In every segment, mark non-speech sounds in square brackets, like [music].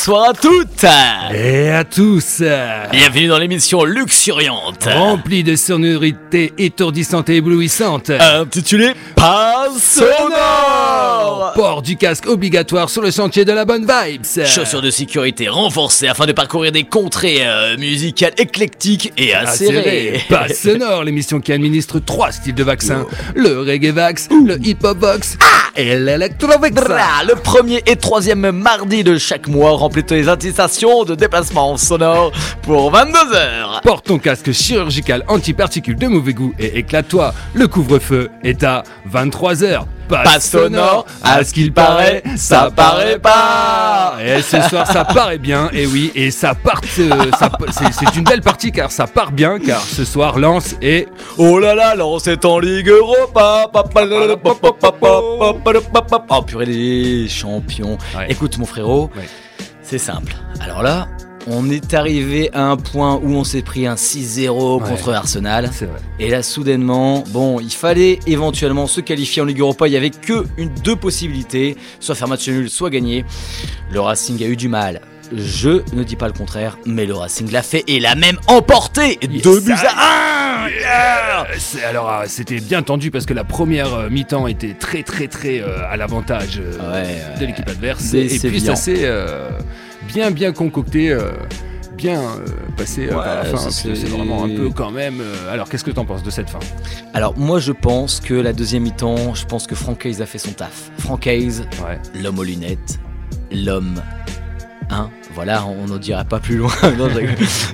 Bonsoir à toutes. Et à tous. Bienvenue dans l'émission luxuriante. Remplie de sonorités étourdissantes et éblouissantes Intitulée Pas sonore Port du casque obligatoire sur le sentier de la bonne vibes. Chaussures de sécurité renforcées afin de parcourir des contrées euh, musicales éclectiques et acérées. [laughs] Pas sonore, l'émission qui administre trois styles de vaccins. Le reggae vax, le hip hop box et l'électrovax. Le premier et troisième mardi de chaque mois remplit les incitations de déplacement sonore pour 22h Porte ton casque chirurgical anti-particules de mauvais goût et éclate-toi. Le couvre-feu est à 23h. Pas sonore, à ce qu'il paraît, ça paraît pas Et ce soir, ça paraît bien, et oui, et ça part, euh, c'est une belle partie car ça part bien, car ce soir, Lance est Oh là là, Lance est en Ligue Europa. Oh purée les champions. Ouais. Écoute mon frérot, Ouais. c'est simple. Alors là, on est arrivé à un point où on s'est pris un 6-0 Ouais. contre Arsenal. C'est vrai. Et là, soudainement, bon, il fallait éventuellement se qualifier en Ligue Europa. Il y avait que une, deux possibilités, soit faire match nul, soit gagner. Le Racing a eu du mal. Je ne dis pas le contraire, mais le Racing l'a fait et l'a même emporté. Yes, Deux buts à un. Yeah Euh, c'est- Alors, euh, c'était bien tendu parce que la première euh, mi-temps était très, très, très euh, à l'avantage euh, Ouais, ouais. de l'équipe adverse. Et puis, ça s'est bien, bien concocté. euh, Bien euh, passé euh, Ouais, vers la fin, c'est- vraiment un peu quand même. euh, alors, qu'est-ce que t'en penses de cette fin? Alors moi je pense que la deuxième mi-temps, je pense que Francaise a fait son taf. Francaise, Ouais. l'homme aux lunettes, l'homme... Hein voilà, on n'en dirait pas plus loin. [laughs] Non.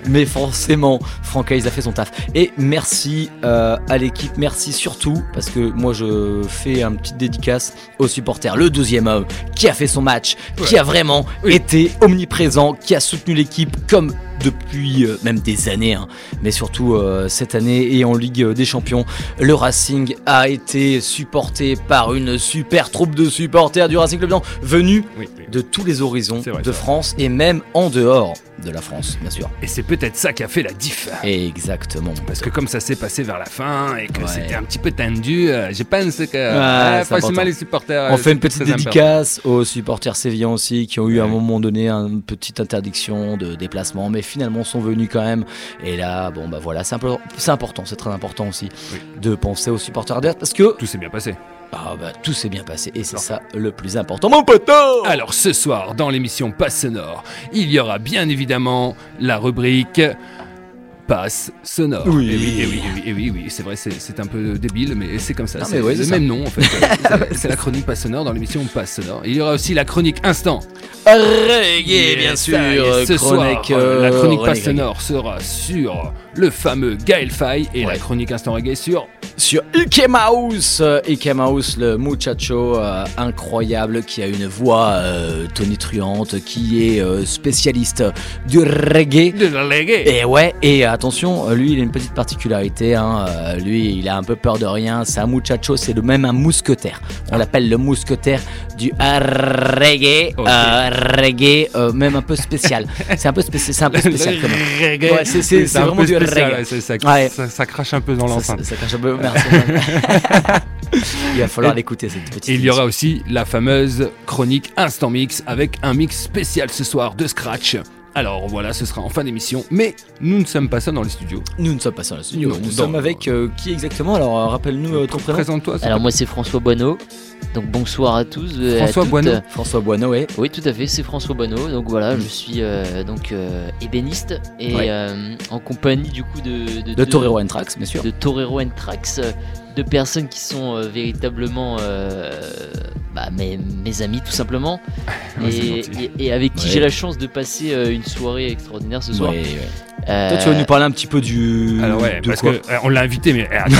Mais forcément, Francaise a fait son taf. Et merci euh, à l'équipe, merci surtout, parce que moi je fais un petit dédicace aux supporters. Le deuxième homme qui a fait son match, qui a vraiment Oui. été omniprésent, qui a soutenu l'équipe comme depuis euh, même des années, hein. mais surtout euh, cette année et en Ligue des Champions, le Racing a été supporté par une super troupe de supporters du Racing Club Blanc venus Oui, oui. de tous les horizons vrai, de. France et même en dehors de la France, bien sûr. Et c'est peut-être ça qui a fait la diff. Exactement. Parce que comme ça s'est passé vers la fin et que Ouais. c'était un petit peu tendu, euh, je pense que Ouais, euh, c'est forcément important. les supporters. On euh, fait une petite important. dédicace aux supporters sévillans aussi qui ont eu à un moment donné une petite interdiction de déplacement, mais finalement sont venus quand même. Et là, bon bah voilà, c'est important, c'est très important aussi Oui. de penser aux supporters adverses parce que Tout s'est bien passé. Ah bah tout s'est bien passé et c'est ça le plus important, mon poteau. Alors ce soir, dans l'émission Passe Sonore, il y aura bien évidemment la rubrique Passe Sonore. Oui. Et oui, et oui, et oui, et oui, oui, c'est vrai, c'est un peu débile, mais c'est comme ça. C'est ouais, le même nom en fait. [laughs] C'est- la chronique Passe Sonore dans l'émission Passe Sonore. Il y aura aussi la chronique Instant. Reggae, bien sûr. ce chronique, soir, euh, la chronique Passe. Sonore sera sur le fameux Gaël Faye et la chronique Instant Reggae sur sur Ike Mouse, euh, Ike Mouse, le muchacho euh, incroyable qui a une voix euh, tonitruante, qui est spécialiste du reggae. la reggae. Et ouais, et attention, euh, lui il a une petite particularité, hein, euh, lui il a un peu peur de rien, c'est un muchacho, c'est le même un mousquetaire. On l'appelle le mousquetaire du reggae, euh, reggae euh, même un peu spécial. [laughs] C'est un peu spécial, c'est un peu spécial reggae. Ouais, c'est- vraiment du reggae. ouais, ça, Ouais. ça- ça crache un peu dans l'enceinte. ça, ça cache un peu, merci. [laughs] il va falloir l'écouter cette petite Et il y aura aussi la fameuse chronique Instant Mix avec un mix spécial ce soir de Scratch. Alors voilà, ce sera en fin d'émission, mais nous ne sommes pas ça dans les studios. Nous ne sommes pas sur le studio, Non, nous sommes avec euh, qui exactement Alors euh, rappelle-nous euh, ton prénom. Présente-toi. s'il Alors moi c'est François Boineau, donc bonsoir à tous. euh, à François toutes. Boineau François Boineau, ouais. Oui tout à fait, c'est François Boineau. Donc voilà, Mm. je suis euh, donc euh, ébéniste et Ouais. euh, en compagnie du coup de De deux- Torero Trax, bien sûr. de Torero and Trax, euh, de personnes qui sont euh, véritablement euh, bah, mes, mes amis tout simplement [laughs] Ouais, et, gentil. et- et avec qui Ouais. j'ai la chance de passer euh, une soirée extraordinaire ce soir. Ouais, ouais. Euh, Toi, tu vas nous parler un petit peu du. Alors ouais, de parce quoi que on l'a invité, mais [laughs] attends,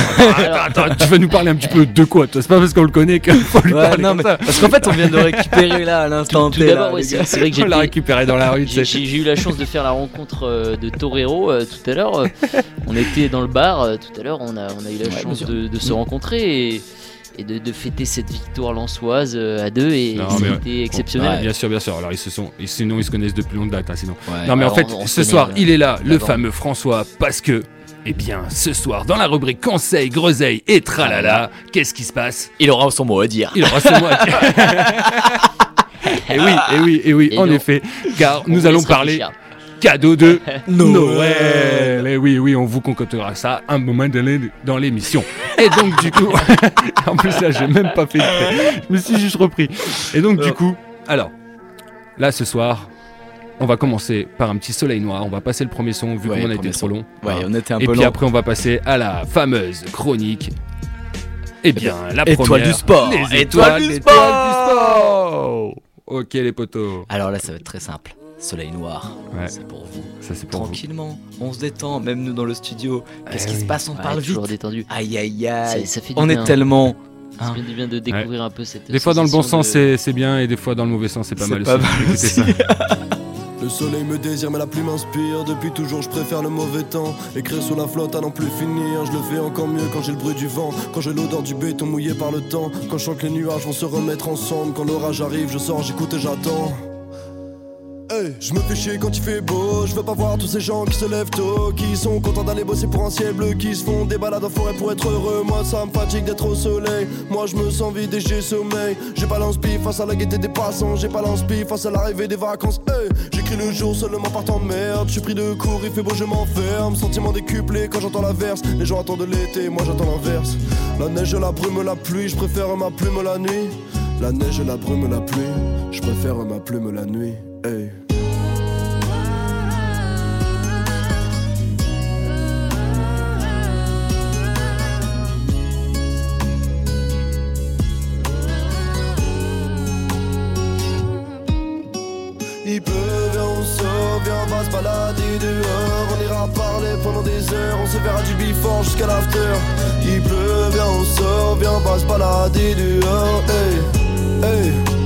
attends, attends, tu vas nous parler un petit peu de quoi toi? C'est pas parce qu'on le connaît qu'il faut lui parler non, comme mais ça. parce qu'en fait, on vient de récupérer là à l'instant tout T. d'abord, là, ouais, les c'est vrai que On l'a j'étais- récupéré dans la rue. tu J'ai sais. j'ai- j'ai eu la chance de faire la rencontre euh, de Torero euh, tout à l'heure. On était dans le bar euh, tout à l'heure. On a, on a eu la chance de, de se rencontrer et, et de, de fêter cette victoire lançoise euh, à deux. Et été exceptionnel. Ouais, bien sûr, bien sûr. Alors ils se sont, ils- sinon ils se connaissent depuis longue date, hein, sinon. Ouais. Non mais en alors, fait, on- on ce soir, il est là, le fameux François, parce que, eh bien, ce soir, dans la rubrique conseil, groseille et tralala, qu'est-ce qui se passe? Il aura son mot à dire. Il aura ce mot à dire. [laughs] Et oui, et oui, et oui, Et en non. effet, car On nous allons parler. Cadeau de [laughs] Noël. Et oui, oui, on vous concoctera ça un moment donné dans l'émission. Et donc du coup, [laughs] en plus là, j'ai même pas fait. Je me suis juste repris. Et donc du coup, alors, là ce soir, on va commencer par un petit soleil noir. On va passer le premier son vu Ouais, qu'on a été trop long. Ouais, on était un Et peu puis long. après, on va passer à la fameuse chronique. Eh bien, la Étoile première. du sport. Les Étoile étoiles, du sport. du sport. Ok, les potos. Alors là, ça va être très simple. Soleil noir, Ouais. c'est pour vous. Ça, c'est pour vous. Tranquillement, on se détend, même nous dans le studio. Qu'est-ce Eh qui se passe? On Ouais, parle toujours vite. détendu. Aïe aïe Ça, aïe. ça fait du On bien. est tellement. Ça Hein. fait du bien de découvrir un peu cette. Des fois, dans le bon sens, de- c'est c'est bien, et des fois, dans le mauvais sens, c'est pas C'est mal pas aussi. mal aussi. ça. [laughs] Le soleil me désire mais la pluie m'inspire Depuis toujours je préfère le mauvais temps Écrire sur la flotte à n'en plus finir Je le fais encore mieux quand j'ai le bruit du vent Quand j'ai l'odeur du béton mouillé par le temps Quand je sens que les nuages vont se remettre ensemble Quand l'orage arrive je sors j'écoute et j'attends Je me fais chier quand il fait beau, je veux pas voir tous ces gens qui se lèvent tôt, qui sont contents d'aller bosser pour un ciel bleu, qui se font des balades en forêt pour être heureux. Moi ça me fatigue d'être au soleil, moi je me sens vide et j'ai sommeil. J'ai pas l'inspi face à la gaieté des passants, j'ai pas l'inspi face à l'arrivée des vacances. J'écris le jour seulement par temps de merde, je suis pris de court, il fait beau, je m'enferme. Sentiment décuplé quand j'entends la verse, les gens attendent l'été, moi j'attends l'inverse. La neige, la brume, la pluie, je préfère ma plume la nuit. La neige, la brume, la pluie, je préfère ma plume la nuit. Il pleut, viens, on sort, viens, on va se balader dehors. On ira parler pendant des heures, on se verra du before jusqu'à l'after. Il pleut, viens, on sort, viens, on va se balader dehors. Hey, hey.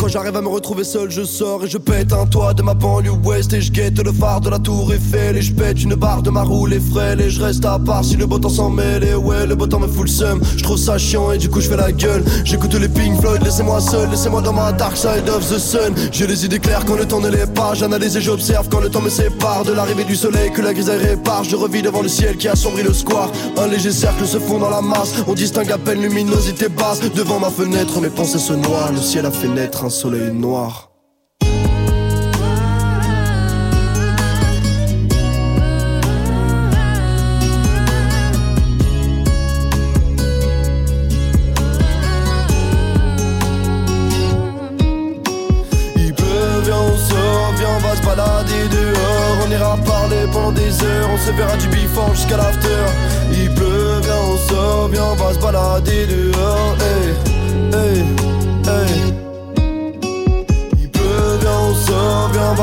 Quand j'arrive à me retrouver seul, je sors et je pète un toit de ma banlieue ouest et je guette le phare de la tour Eiffel et je pète une barre de ma roue les frêles et je reste à part si le beau temps s'en mêle. Et ouais le beau temps me fout le seum je trouve ça chiant et du coup je fais la gueule. J'écoute les Pink Floyd laissez-moi seul laissez-moi dans ma dark side of the sun. J'ai les idées claires quand le temps ne l'est pas j'analyse et j'observe quand le temps me sépare. De l'arrivée du soleil que la grisaille répare je revis devant le ciel qui assombrit le square. Un léger cercle se fond dans la masse on distingue à peine luminosité basse. Devant ma fenêtre mes pensées se noient le ciel a fait naître un soleil noir pendant des heures, on se verra du before jusqu'à l'after. Il pleut, viens, on sort, viens, on va se balader dehors.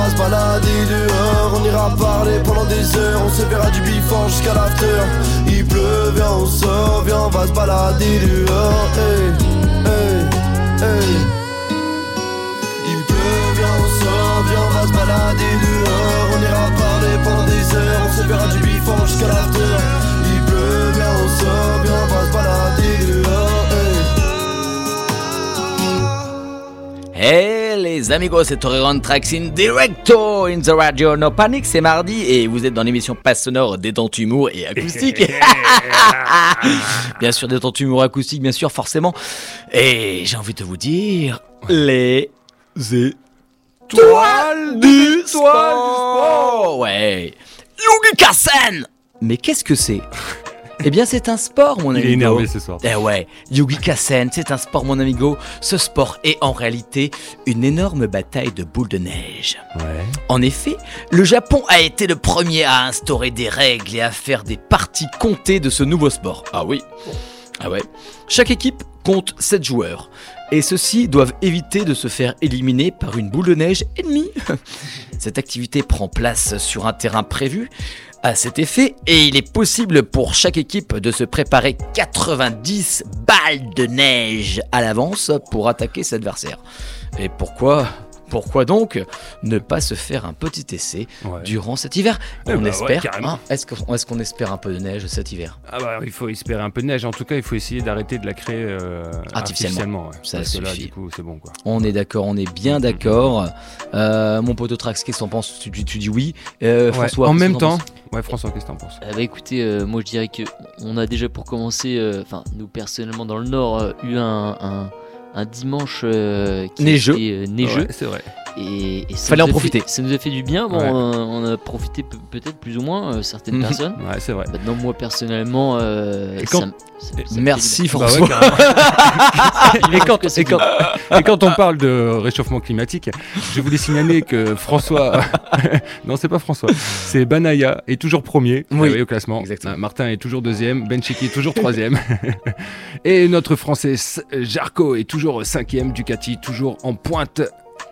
Va se balader dehors. On ira parler pendant des heures, on se verra du before jusqu'à l'after. Il pleut, viens, on sort, viens, on va se balader dehors. Hey, hey, hey. Il pleut, on sort, viens, on va se balader dehors. On ira parler pendant des heures, on se verra du bifon jusqu'à l'after. Il pleut, viens, on sort, viens, on va se balader Hey les amigos, c'est Torreron Tracks in Directo in the radio. No panic, c'est mardi et vous êtes dans l'émission Passe Sonore détente humour et acoustique. [laughs] [laughs] bien sûr, détente humour acoustique, bien sûr, forcément. Et j'ai envie de vous dire les étoiles du sport. Ouais. Yugi Kassen. Mais qu'est-ce que c'est? Eh bien, c'est un sport, mon Il ami. est énervé ce soir. Eh ouais, Yugi Kassen, c'est un sport mon amigo. Ce sport est en réalité une énorme bataille de boules de neige. Ouais. En effet, le Japon a été le premier à instaurer des règles et à faire des parties comptées de ce nouveau sport. Ah oui Ah ouais. Chaque équipe compte 7 joueurs. Et ceux-ci doivent éviter de se faire éliminer par une boule de neige ennemie. [laughs] Cette activité prend place sur un terrain prévu à cet effet et il est possible pour chaque équipe de se préparer 90 balles de neige à l'avance pour attaquer cet adversaire. Et pourquoi? Pourquoi donc ne pas se faire un petit essai Ouais. durant cet hiver? Eh On bah espère. hein, Est-ce qu'on qu'on espère un peu de neige cet hiver? Ah bah il faut espérer un peu de neige. En tout cas, il faut essayer d'arrêter de la créer euh, Artificiellement. ouais. Ça Parce là, suffit. du coup, c'est bon quoi. On est d'accord, on est bien d'accord. Euh, mon pote Trax, qu'est-ce que t'en penses? Tu, tu- tu dis oui. Euh, Ouais, François, en qu'est-ce que même temps, ouais, François, qu'est-ce que t'en penses? Euh, bah écoutez, euh, moi je dirais que on a déjà pour commencer, euh, enfin nous personnellement dans le Nord, euh, eu un, un- un dimanche euh, qui Neigeux. était, euh, neigeux. Ouais, c'est vrai. Et, et ça Fallait en profiter. fait- ça nous a fait du bien. Bon, Ouais. on, on a profité pe- peut-être plus ou moins euh, certaines Mhm. personnes. Ouais, c'est vrai. Maintenant, moi personnellement, euh, quand- ça Merci Bah ouais, François. [laughs] et, quand, que c'est et, quand, et quand on parle de réchauffement climatique, je voulais signaler que François. [laughs] non, c'est pas François. C'est Banaya est toujours premier Oui. euh, au classement. Exactement. Euh, Martin est toujours deuxième. Ben Chiki est toujours troisième. [laughs] et notre Français Jarko est toujours cinquième. Ducati toujours en pointe.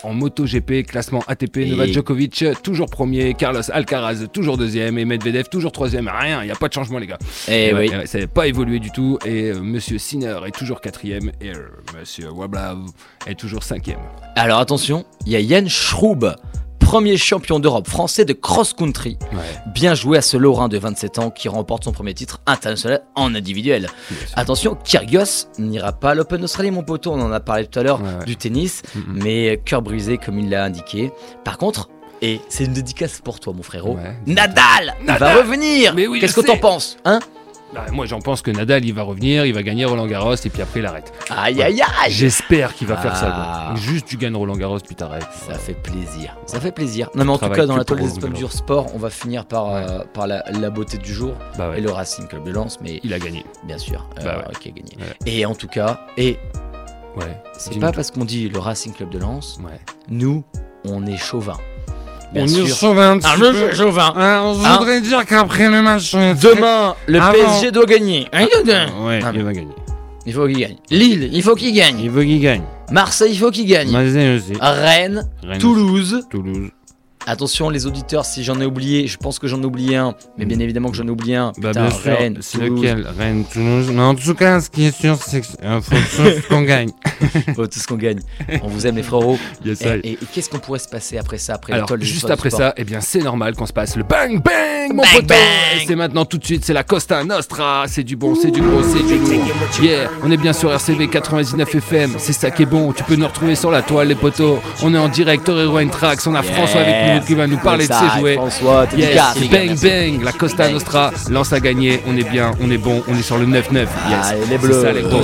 En MotoGP, classement ATP, Et- Novak Djokovic toujours premier, Carlos Alcaraz toujours deuxième et Medvedev toujours troisième. Rien, il n'y a pas de changement les gars. Eh Ouais, oui. ouais, ça n'a pas évolué du tout. Et euh, Monsieur Sinner est toujours quatrième. Et euh, Monsieur Wablav est toujours cinquième. Alors attention, il y a Yann Schroub, premier champion d'Europe français de cross-country. Ouais, Bien joué à ce Lorrain de 27 ans qui remporte son premier titre international en individuel. Attention, Kyrgios n'ira pas à l'Open d'Australie, mon poteau, on en a parlé tout à l'heure, Ouais, ouais. du tennis, Mhm. mais cœur brisé comme il l'a indiqué. Par contre, et c'est une dédicace pour toi, mon frérot. Nadal, va revenir oui, Qu'est-ce que t'en penses Hein? Bah, moi, j'en pense que Nadal, il va revenir, il va gagner Roland Garros et puis après, il arrête. Aïe aïe aïe J'espère qu'il va faire ça. Ah. Juste, tu gagnes Roland Garros puis t'arrêtes. Ça fait plaisir. Ça fait plaisir. Non mais en tout cas, dans la toile des du sport, on va finir par, euh, par la, la beauté du jour Bah ouais. et le Racing Club de Lens, mais Il a gagné. bien sûr, euh, Bah ouais. gagné. Et en tout cas, et Ouais. c'est pas parce qu'on dit le Racing Club de Lens, nous, on est chauvin. Bien On sûr. chauvin un Ah, peu. chauvin. Hein, je Hein voudrais dire qu'après le match. euh, Demain, le Avant. PSG doit gagner. Hein, Ouais, Ah, il va gagner. Il faut qu'il gagne. Lille, il faut qu'il gagne. Il veut qu'il gagne. Marseille, il faut qu'il gagne. Marseille aussi. Rennes, Rennes Toulouse. Toulouse. Attention les auditeurs, si j'en ai oublié, je pense que j'en ai oublié un, mais bien évidemment que j'en ai oublié un. Bah, Putain, sûr. Rennes, Toulouse. lequel Rennes, Toulouse? Mais en tout cas, ce qui est sûr, c'est qu'il faut tous qu'on gagne. Tout ce qu'on gagne. On vous aime les frérots. Yes, Et, et- et qu'est-ce qu'on pourrait se passer après ça, après Alors, juste après ça, eh bien, c'est normal qu'on se passe le bang bang, mon. Et c'est maintenant tout de suite, c'est la Costa Nostra. C'est du bon, c'est du gros, c'est du lourd. Yeah, on est bien sur RCV 99 FM. C'est ça qui est bon. Tu peux nous retrouver sur la toile, les poteaux. On est en direct, Heroine Tracks. On a François avec nous qui va nous parler de ses jouets. François, Yes, bang bang, la Costa Nostra lance à gagner. On est bien, on est bon, on est sur le 9-9. Yes, Ah, les bleus, ça les gros.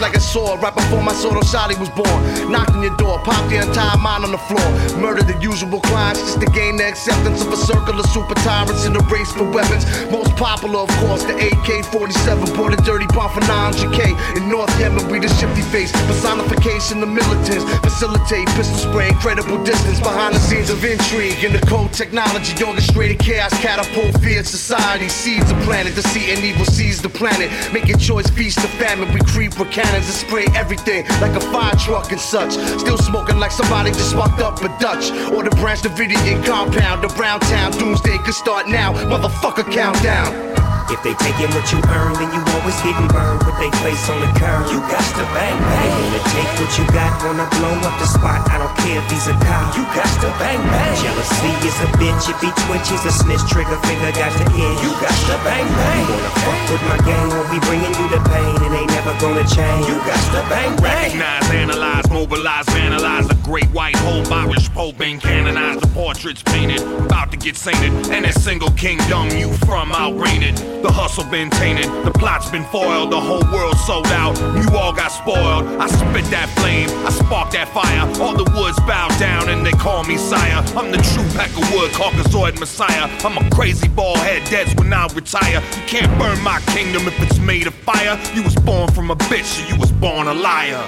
Like a sword, right before my soul Shadi was born. Knocked on your door, popped the entire mind on the floor. Murdered the usual crimes just to gain the acceptance of a circle of super tyrants in a race for weapons. Most popular, of course, the AK 47. Bought a dirty bomb for 900k. In North we the shifty face. Personification of militants. Facilitate pistol spray, incredible distance behind the scenes of intrigue. In the cold technology, orchestrated chaos, catapult fear society. Seeds the planet, the sea and evil sees the planet. Make Making choice, feast to famine. We creep cannons and spray everything like a fire truck and such. Still smoking like somebody just sparked up a Dutch. Or the Branch Davidian compound, the Brown Town doomsday could start now. Motherfucker, countdown. If they taking what you earn, then you always getting burned with they face on the curb. You got to bang bang. Wanna take what you got, wanna blow up the spot. I don't care if he's a cop. You got to bang bang. Jealousy is a bitch. If he twitches, a snitch trigger finger got to itch. You got to bang bang. You wanna fuck with my gang, won't be bringing you the pain. It ain't never gonna change. You got to bang bang. Recognize, analyze, mobilize, vandalize. The great white hope, Irish Pope being canonized. The portraits painted, about to get sainted. And that single kingdom you from outrated. The hustle been tainted, the plot's been foiled. The whole world sold out, you all got spoiled. I spit that flame, I spark that fire. All the woods bow down and they call me sire. I'm the true pack of wood, Caucasoid messiah. I'm a crazy ball head, deads when I retire. You can't burn my kingdom if it's made of fire. You was born from a bitch, so you was born a liar.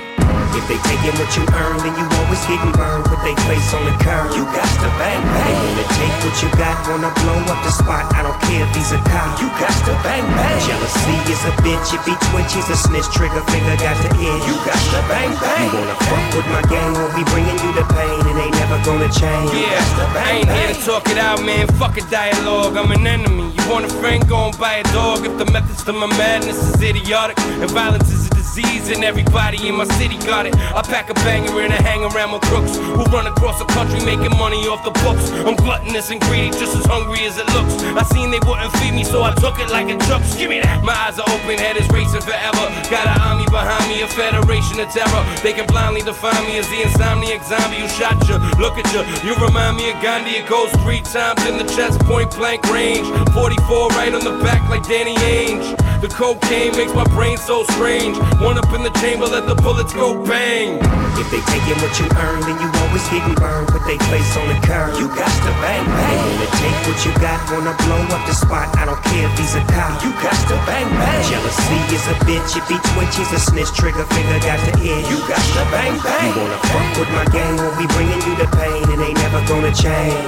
If they taking what you earn, then you always getting burned with they place on the curb. You got to bang bang. Wanna take what you got, wanna blow up the spot. I don't care if he's a cop. You got bang bang. Jealousy is a bitch. If he twitches, a snitch trigger finger got to itch. You got to bang bang. You wanna fuck with my gang, won't be bringing you the pain. It ain't never gonna change. Yeah, to I bang ain't here bang. to talk it out, man. Fuck a dialogue, I'm an enemy. You want a friend, go and buy a dog. If the methods to my madness is idiotic, and violence is a disease, and everybody in my city got it. I pack a banger and I hang around with crooks who run across the country making money off the books. I'm gluttonous and greedy, just as hungry as it looks. I seen they wouldn't feed me, so I took it like a joke. Give me that. My eyes are open, head is racing forever. Got an army behind me, a federation of terror. They can blindly define me as the insomniac zombie who shot you. Look at you, you remind me of Gandhi. It goes three times in the chest, point blank range. 44 right on the back like Danny Ainge. The cocaine makes my brain so strange. One up in the chamber, let the bullets go bang. If they taking what you earn, then you always getting burned. Put they face on the curb. You got to bang bang. They wanna take what you got, wanna blow up the spot. I don't care if he's a cop. You got to bang bang. Jealousy is a bitch. If he twitches a snitch, trigger finger got the itch. You got to bang bang. You wanna fuck with my gang? Won't be bringing you the pain, and ain't never gonna change.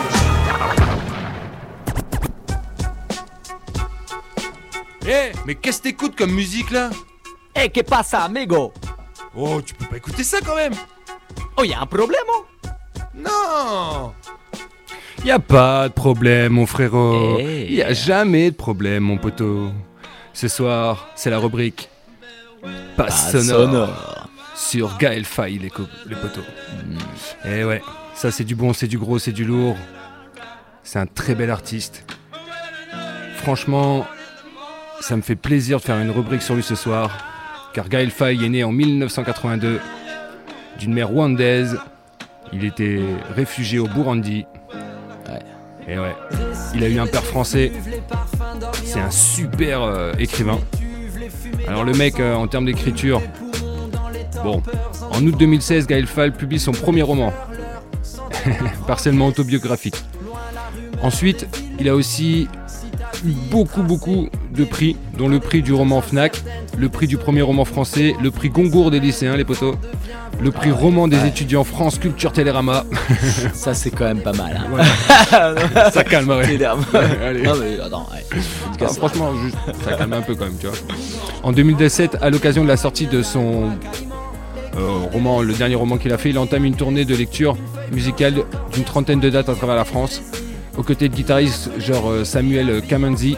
Eh, mais qu'est-ce que t'écoutes comme musique là Eh, que pasa, amigo? Oh, tu peux pas écouter ça quand même Oh, y a un problème oh Non Y a pas de problème, mon frérot. Eh. Y a jamais de problème, mon poteau. Ce soir, c'est la rubrique Passe Passe sonore, sonore. sur Gaël Faye, les, les poteaux. Eh ouais, ça c'est du bon, c'est du gros, c'est du lourd. C'est un très bel artiste. Franchement, ça me fait plaisir de faire une rubrique sur lui ce soir, car Gaël Faye est né en 1982 d'une mère rwandaise. Il était réfugié au Burundi. Et ouais, il a eu un père français. C'est un super euh, écrivain. Alors le mec, euh, en termes d'écriture, bon, en août 2016, Gaël Faye publie son premier roman, [laughs] partiellement autobiographique. Ensuite, il a aussi beaucoup, beaucoup de prix, dont le prix du roman Fnac, le prix du premier roman français, le prix Goncourt des lycéens, les potos, le prix roman des étudiants France Culture Télérama. [laughs] Ça, c'est quand même pas mal. Hein. [laughs] Ça calme, ouais. T'énerves. Allez. Non, mais attends, ouais. En tout cas, Ah, franchement, juste, ça calme un peu quand même, tu vois. En 2017, à l'occasion de la sortie de son euh, roman, le dernier roman qu'il a fait, il entame une tournée de lecture musicale d'une trentaine de dates à travers la France. Aux côtés de guitaristes genre euh, Samuel Kamanzi,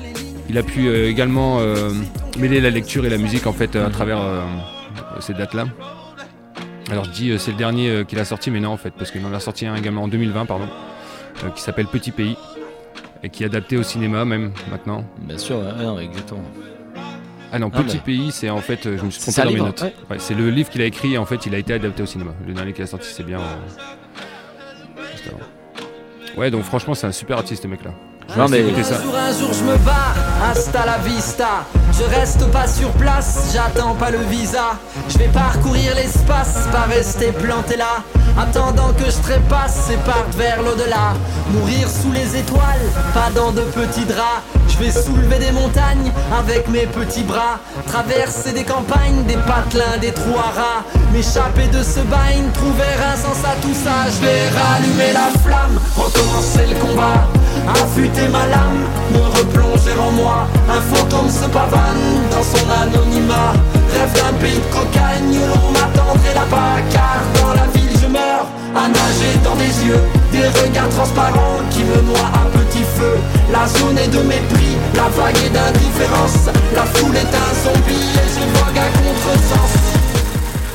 il a pu euh, également euh, mêler la lecture et la musique en fait à travers ces dates-là. Alors je dis c'est le dernier qu'il a sorti, mais non en fait, parce qu'il en a sorti un également en 2020, pardon, qui s'appelle Petit Pays et qui est adapté au cinéma même maintenant. Bien sûr, ouais, non, exactement. Ah non, Ah, Petit bah. Pays, c'est en fait, je me suis trompé dans mes livre, notes. ouais. Ouais, c'est le livre qu'il a écrit et en fait il a été adapté au cinéma. Le dernier qu'il a sorti, c'est bien. euh. Ouais, donc franchement, c'est un super artiste, ce mec là. Non, mais- écouter ça. Un jour, un jour, je me barre, hasta la vista. Je reste pas sur place, j'attends pas le visa. Je vais parcourir l'espace, pas rester planté là. Attendant que je trépasse et parte vers l'au-delà. Mourir sous les étoiles, pas dans de petits draps. Je vais soulever des montagnes avec mes petits bras. Traverser des campagnes, des patelins, des trous à rats. M'échapper de ce bain, trouver un sens à tout ça. Je vais rallumer la flamme, recommencer le combat. Affûter ma lame, me replonger en moi. Un fantôme se pavane dans son anonymat. Rêve d'un pays de cocagne l'on m'attendrait là-bas. Car dans la ville je meurs, à nager dans des yeux. Des regards transparents qui me noient à petit feu. La zone est de mépris, la vague est d'indifférence. La foule est un zombie et je vogue à contresens.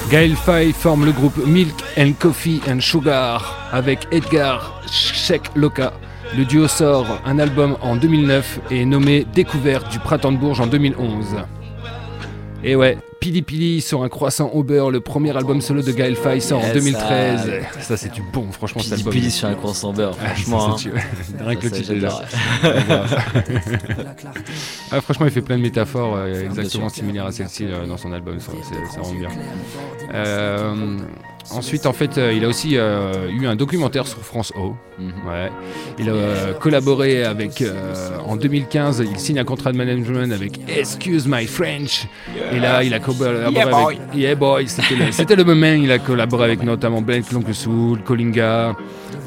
Gaël Faye forme le groupe Milk and Coffee and Sugar avec Edgar Sheikh Loka. Le duo sort un album en 2009 et est nommé Découverte du Printemps de Bourges en 2011. Et ouais, Pili Pili sur un croissant au beurre, le premier album solo de Gaël Faye sort en Yes, 2013. ça- Ça, c'est du bon, franchement, cet Pili album. pili sur un croissant beurre, Ah, franchement. ça, hein. Rien que le titre déjà. [laughs] Ah, franchement, il fait plein de métaphores euh, exactement similaires à celle-ci euh, dans son album. Ça, c'est- rend bien. Euh, ensuite, en fait, euh, il a aussi euh, eu un documentaire sur France O. Mhm. Ouais. Il a euh, collaboré avec. euh, en 2015, il signe un contrat de management avec Excuse My French. Et là, il a collaboré Yeah, boy. avec. Yeah Boy. C'était le, moment. Il a collaboré avec notamment Ben Clonque Soul, Colinga,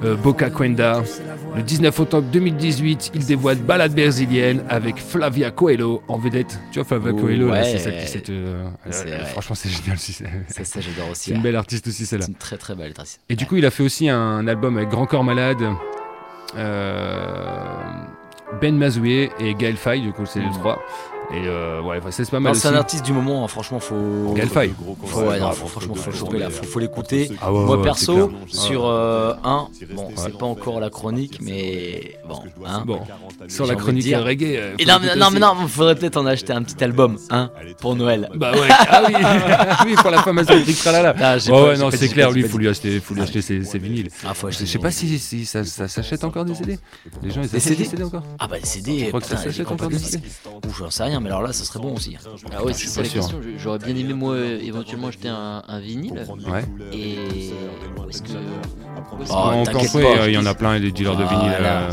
euh, Boca Quenda. Le 19 octobre 2018, il dévoile Balade brésilienne avec Flavia Coelho en vedette. Tu vois, Flavia Coelho, ouais. c'est celle qui s'est. euh, franchement, c'est génial aussi. C'est Ça, ça, j'adore aussi. c'est une belle artiste aussi, celle-là. C'est une très très belle artiste. Et du coup, il a fait aussi un album avec Grand Corps Malade, euh, Ben Mazoué et Gaël Faye, du coup, c'est les trois. Et euh, ouais, enfin, c'est pas mal c'est un artiste du moment, hein, franchement, faut. Faut, ouais, non, faut- franchement, faut le choper là, faut, faut l'écouter. Ah ouais, Moi perso, sur euh, un, bon, c'est pas encore la chronique, mais bon, hein. Bon, sur la chronique dire. reggae. euh, Et non, mais, non, mais non, faudrait peut-être en acheter un petit album, hein, pour Noël. Bah ouais, ah oui, [laughs] oui pour la fameuse rubrique tralala. Ah, Ouais, non, c'est clair, lui, faut lui acheter, faut lui acheter ses, vinyles. Ah, faut acheter Je sais pas si, si ça, s'achète encore des CD. Les gens, ils Des achètent CD des CD encore Ah bah des CD, crois que ça s'achète encore des CD Ou j'en sais rien, mais alors là, ça serait bon aussi. Ah ouais, c'est la sûr. question. J'aurais bien aimé moi éventuellement acheter un, un vinyle. Ouais. Et est-ce que pas, euh, il y en a plein des dealers de vinyle. Voilà.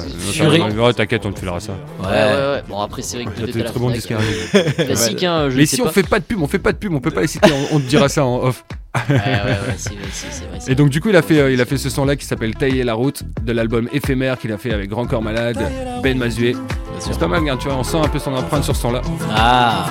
euh, t'inquiète, on te filera ça. ouais, ouais, ouais. Bon après c'est vrai que Il y a des très bons disques arrivent. Classique, hein, je Mais si on fait pas de pub, on fait pas de pub, on peut pas les citer, on, on te dira ça en off. Ouais, ouais, ouais, c'est vrai, c'est- c'est vrai, c'est Et donc du coup il a fait, euh, il a fait ce son là qui s'appelle Tailler la route de l'album éphémère qu'il a fait avec Grand Corps Malade, Ben Mazué. C'est pas mal, regarde, tu vois, on sent un peu son empreinte sur ce son là. Ah,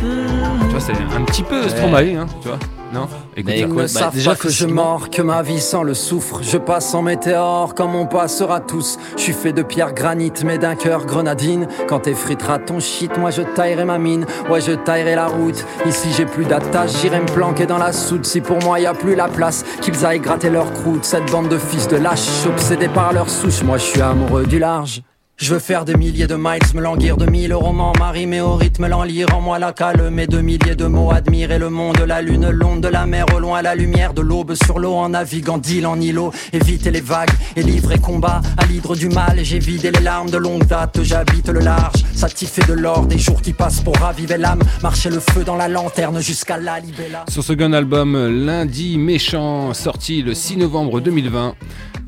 Tu vois, c'est un petit peu Stromae, hein, tu vois. Non Écoute Mais ça. écoute, Ils bah, ne savent déjà, pas que je mords, que ma vie sans le souffre. Je passe en météore comme on passera tous. Je suis fait de pierre granit, mais d'un cœur grenadine. Quand t'effriteras ton shit, moi je taillerai ma mine. Ouais, je taillerai la route. Ici j'ai plus d'attache, j'irai me planquer dans la soude. Si pour moi y a plus la place, qu'ils aillent gratter leur croûte. Cette bande de fils de lâches, obsédés par leur souche. Moi je suis amoureux du large. Je veux faire des milliers de miles, me languir de mille romans, m'arrimer au rythme, l'enlire en moi la calme et de milliers de mots, admirer le monde, la lune, l'onde de la mer, au loin la lumière de l'aube sur l'eau, en naviguant d'île en îlot, éviter les vagues et livrer combat à l'hydre du mal, j'ai vidé les larmes de longue date, j'habite le large, satisfait de l'or, des jours qui passent pour raviver l'âme, marcher le feu dans la lanterne jusqu'à la libella. Sur ce gun album, Lundi Méchant, sorti le 6 novembre 2020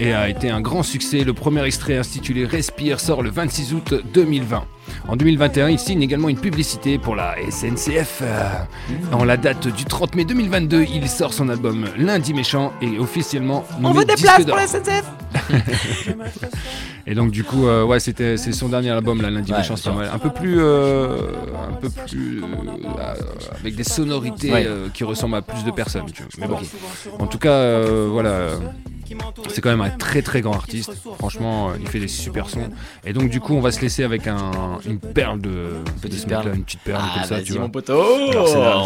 et a été un grand succès. Le premier extrait intitulé Respire sort le 26 août 2020. En 2021, il signe également une publicité pour la SNCF. En la date du 30 mai 2022, il sort son album Lundi Méchant et officiellement on veut des places pour la SNCF [laughs] Et donc du coup, euh, ouais, c'était c'est son dernier album, là, Lundi Ouais, Méchant, c'est pas sûr. mal. Un peu plus, euh, un peu plus, euh, avec des sonorités Ouais. euh, qui ressemblent à plus de personnes. tu vois. Mais bon, en tout cas, euh, voilà, euh, c'est quand même un très très grand artiste. Franchement, il fait des super sons. Et donc du coup, on va se laisser avec un, une perle de, ce perle. mec-là, une petite perle Ah, comme ça, tu vois. mon poteau c'est là,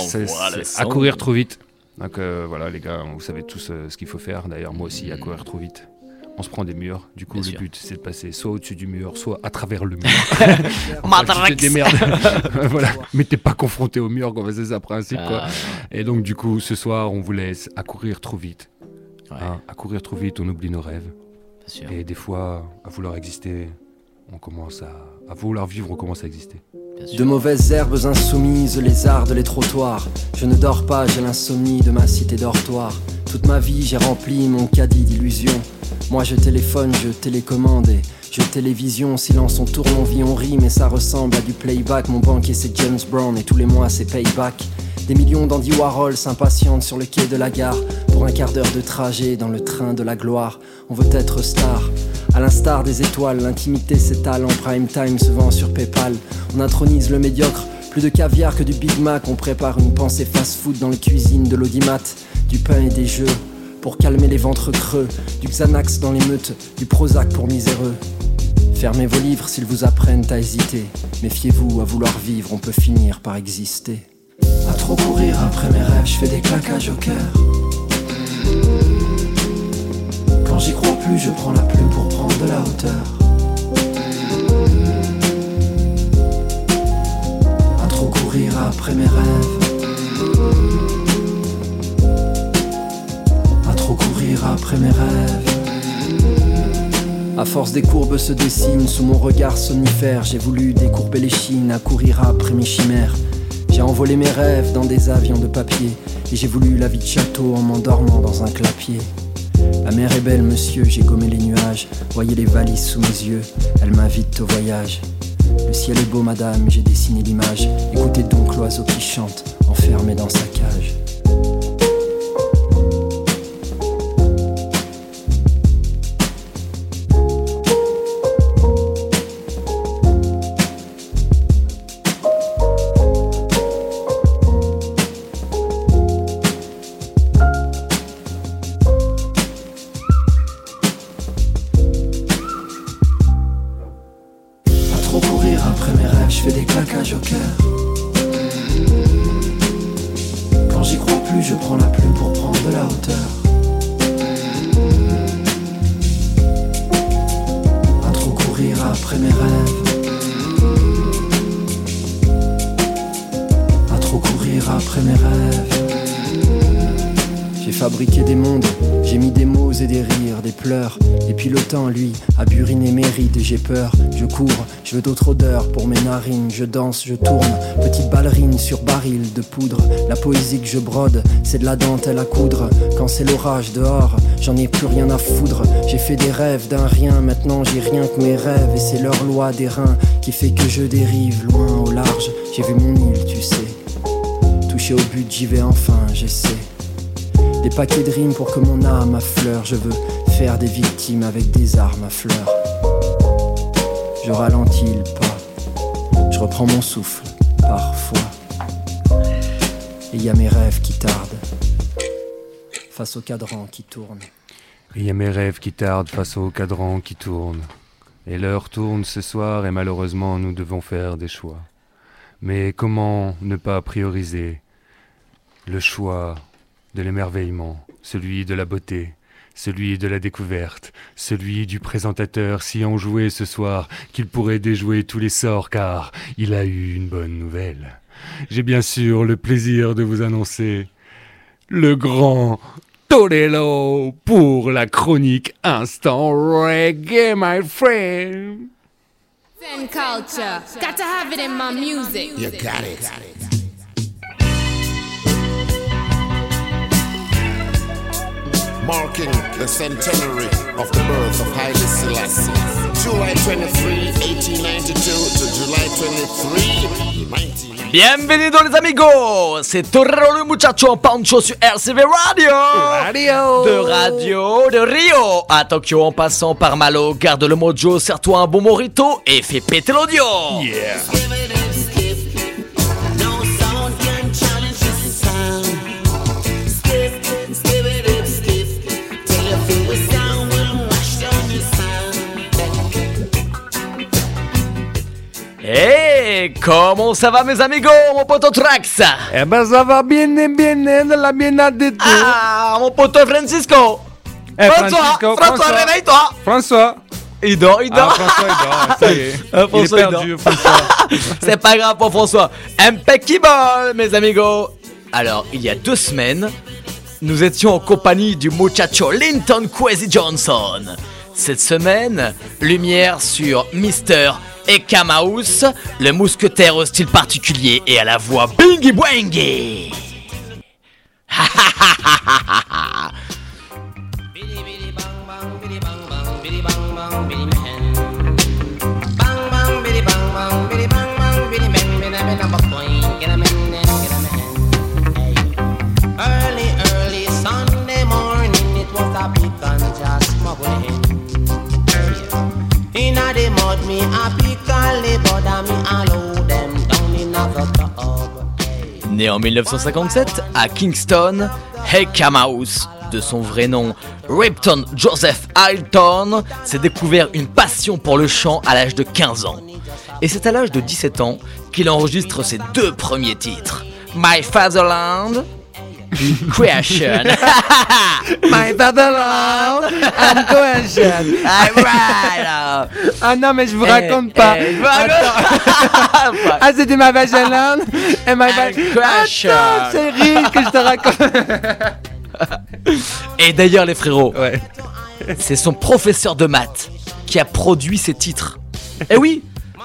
c'est à courir trop vite. Donc euh, voilà les gars, vous savez tous euh, ce qu'il faut faire. D'ailleurs moi aussi à courir trop vite. On se prend des murs. Du coup Bien le sûr. but c'est de passer soit au-dessus du mur, soit à travers le mur. [laughs] [laughs] Matrax. Tu te démerdes. [laughs] voilà. Mais t'es pas confronté au mur, quoi. C'est ça le principe, quoi. Ah, Et donc du coup ce soir on vous laisse à courir trop vite. Ouais, Hein, à courir trop vite, on oublie nos rêves. Et des fois, à vouloir exister, on commence à, à vouloir vivre, on commence à exister. De mauvaises herbes insoumises, les ardes, les trottoirs. Je ne dors pas, j'ai l'insomnie de ma cité dortoir. Toute ma vie, j'ai rempli mon caddie d'illusions. Moi, je téléphone, je télécommande et je télévision. Silence, on tourne, on vit, on rit, mais ça ressemble à du playback. Mon banquier, c'est James Brown et tous les mois, c'est payback. Des millions d'Andy Warhol s'impatientent sur le quai de la gare pour un quart d'heure de trajet dans le train de la gloire. On veut être star. À l'instar des étoiles, l'intimité s'étale en prime time, se vend sur PayPal. On intronise le médiocre, plus de caviar que du Big Mac. On prépare une pensée fast-food dans les cuisines de l'audimat, du pain et des jeux pour calmer les ventres creux, du Xanax dans les meutes, du Prozac pour miséreux. Fermez vos livres s'ils vous apprennent à hésiter. Méfiez-vous, à vouloir vivre, on peut finir par exister. À trop courir après mes rêves, je fais des claquages au cœur. Quand j'y crois plus, je prends la plume pour prendre de la hauteur. À trop courir après mes rêves. À trop courir après mes rêves. À force des courbes se dessinent sous mon regard somnifère. J'ai voulu décourber les chines à courir après mes chimères. J'ai envolé mes rêves dans des avions de papier. Et j'ai voulu la vie de château en m'endormant dans un clapier. La mer est belle, monsieur, j'ai gommé les nuages. Voyez les valises sous mes yeux, elle m'invite au voyage. Le ciel est beau, madame, j'ai dessiné l'image. Écoutez donc l'oiseau qui chante, enfermé dans sa cage. Veux d'autres odeurs pour mes narines. Je danse, je tourne, petite ballerine sur baril de poudre. La poésie que je brode, c'est de la dentelle à coudre. Quand c'est l'orage dehors, j'en ai plus rien à foudre. J'ai fait des rêves d'un rien, maintenant j'ai rien que mes rêves. Et c'est leur loi des reins qui fait que je dérive loin au large. J'ai vu mon île, tu sais. Touché au but, j'y vais enfin, j'essaie. Des paquets de rimes pour que mon âme affleure. Je veux faire des victimes avec des armes à fleurs. Je ralentis le pas. Je reprends mon souffle, parfois. Et y a mes rêves qui tardent. Face au cadran qui tourne. Il y a mes rêves qui tardent face au cadran qui tourne. Et l'heure tourne ce soir et malheureusement nous devons faire des choix. Mais comment ne pas prioriser le choix de l'émerveillement, celui de la beauté, celui de la découverte, celui du présentateur si enjoué ce soir qu'il pourrait déjouer tous les sorts car il a eu une bonne nouvelle. J'ai bien sûr le plaisir de vous annoncer le grand Torello pour la chronique Instant Reggae, my friend. Zen culture, got to have it in my music. You got it. Marking the centenary of the birth of Haile Selassie. July 23, 1892 to July 23, 19... Bienvenidos les amigos, c'est Torero le muchacho en pancho sur RCV Radio. Radio De Radio de Rio à Tokyo en passant par Malo, garde le mojo, serre-toi un bon morito et fais péter l'audio. Yeah. Hey, comment ça va mes amigos, mon pote Trax? Eh ben ça va bien, bien, de la bien de tout. Ah, mon pote Francisco Eh, François, Francisco, François, François. réveille-toi François. Il dort, il Ah, dort François, il dort, ça y est. [laughs] Ah, il est il perdu, François. [laughs] C'est pas grave pour François. Impeccable, mes amigos. Alors, il y a deux semaines, nous étions en compagnie du muchacho Linton Kwesi Johnson. Cette semaine, lumière sur Mister Ekamaus, le mousquetaire au style particulier et à la voix bingy boingy. [laughs] Né en 1957 à Kingston, Ekamaus, de son vrai nom Ripton Joseph Alton, s'est découvert une passion pour le chant à l'âge de 15 ans. Et c'est à l'âge de 17 ans qu'il enregistre ses deux premiers titres, My Fatherland, Creation. [laughs] My fatherland, I'm Croatian. Alright. Ah non, mais je vous Eh, raconte pas. eh, [laughs] Ah, c'était ma vaginland et ma Croatian. Attends, chérie, que je te raconte. [laughs] Et d'ailleurs les frérots, Ouais. c'est son professeur de maths qui a produit ces titres. Eh oui,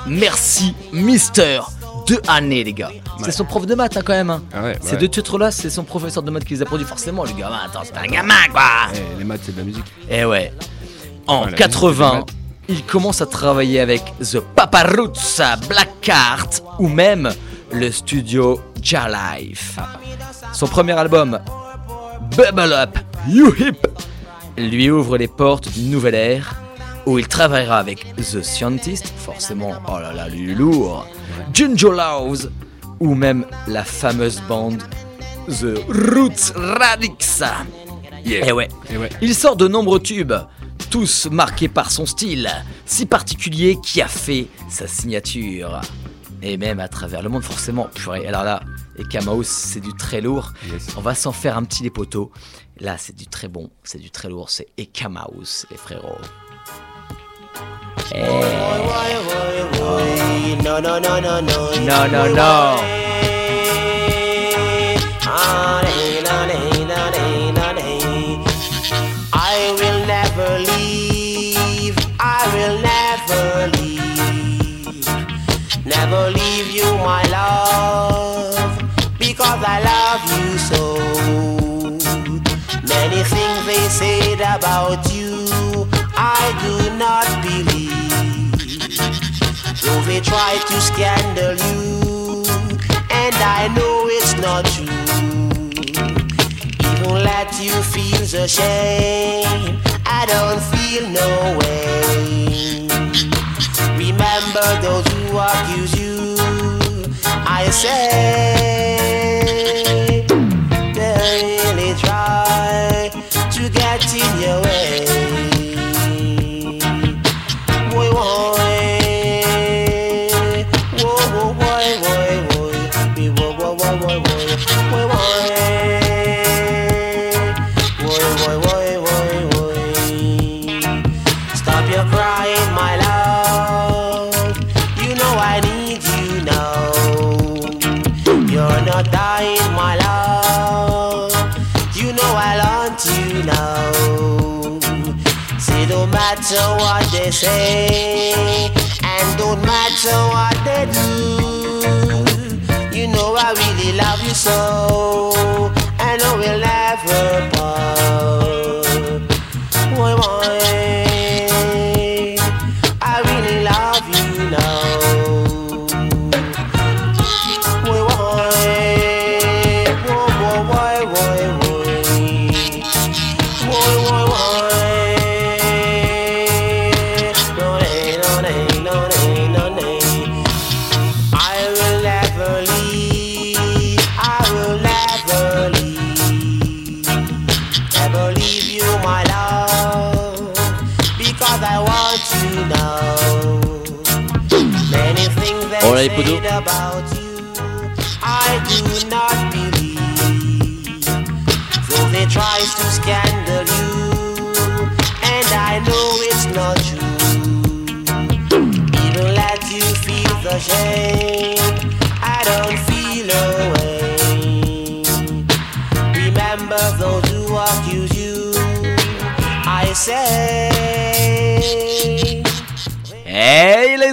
merci Mister. Deux années les gars. C'est son prof de maths hein, quand même. hein. Ah ouais, Ces ouais. deux titres-là, c'est son professeur de maths qui les a produits forcément, le gars. Ah, Attends, c'est un gamin quoi. Eh, les maths, c'est de la musique. Eh ouais. En Ouais, la 80, musique, il commence à travailler avec The Papa Roots, Black Cart ou même le studio J-Life. Son premier album, Bubble Up, You Hip, lui ouvre les portes d'une nouvelle ère où il travaillera avec The Scientist, forcément, oh là là, lui lourd, Ginger Laws ou même la fameuse bande The Roots Radix. Eh ouais. Et ouais. Il sort de nombreux tubes, tous marqués par son style, si particulier qui a fait sa signature. Et même à travers le monde, forcément. Purée, alors là, et Kamaos, c'est du très lourd. Yes. On va s'en faire un petit les poteaux. Là, c'est du très bon, c'est du très lourd, c'est Ekamaos, les frérots. No, no, no, no, no. No, no, no. I will never leave. I will never leave. Never leave you, my love, because I love you so. Many things they said about you, I do not believe. Though they try to scandal you, and I know it's not true. Even let you feel the shame, I don't feel no way. Remember those who accuse you, I say they really try to get in your way. Say, and don't matter what they do. You know I really love you so,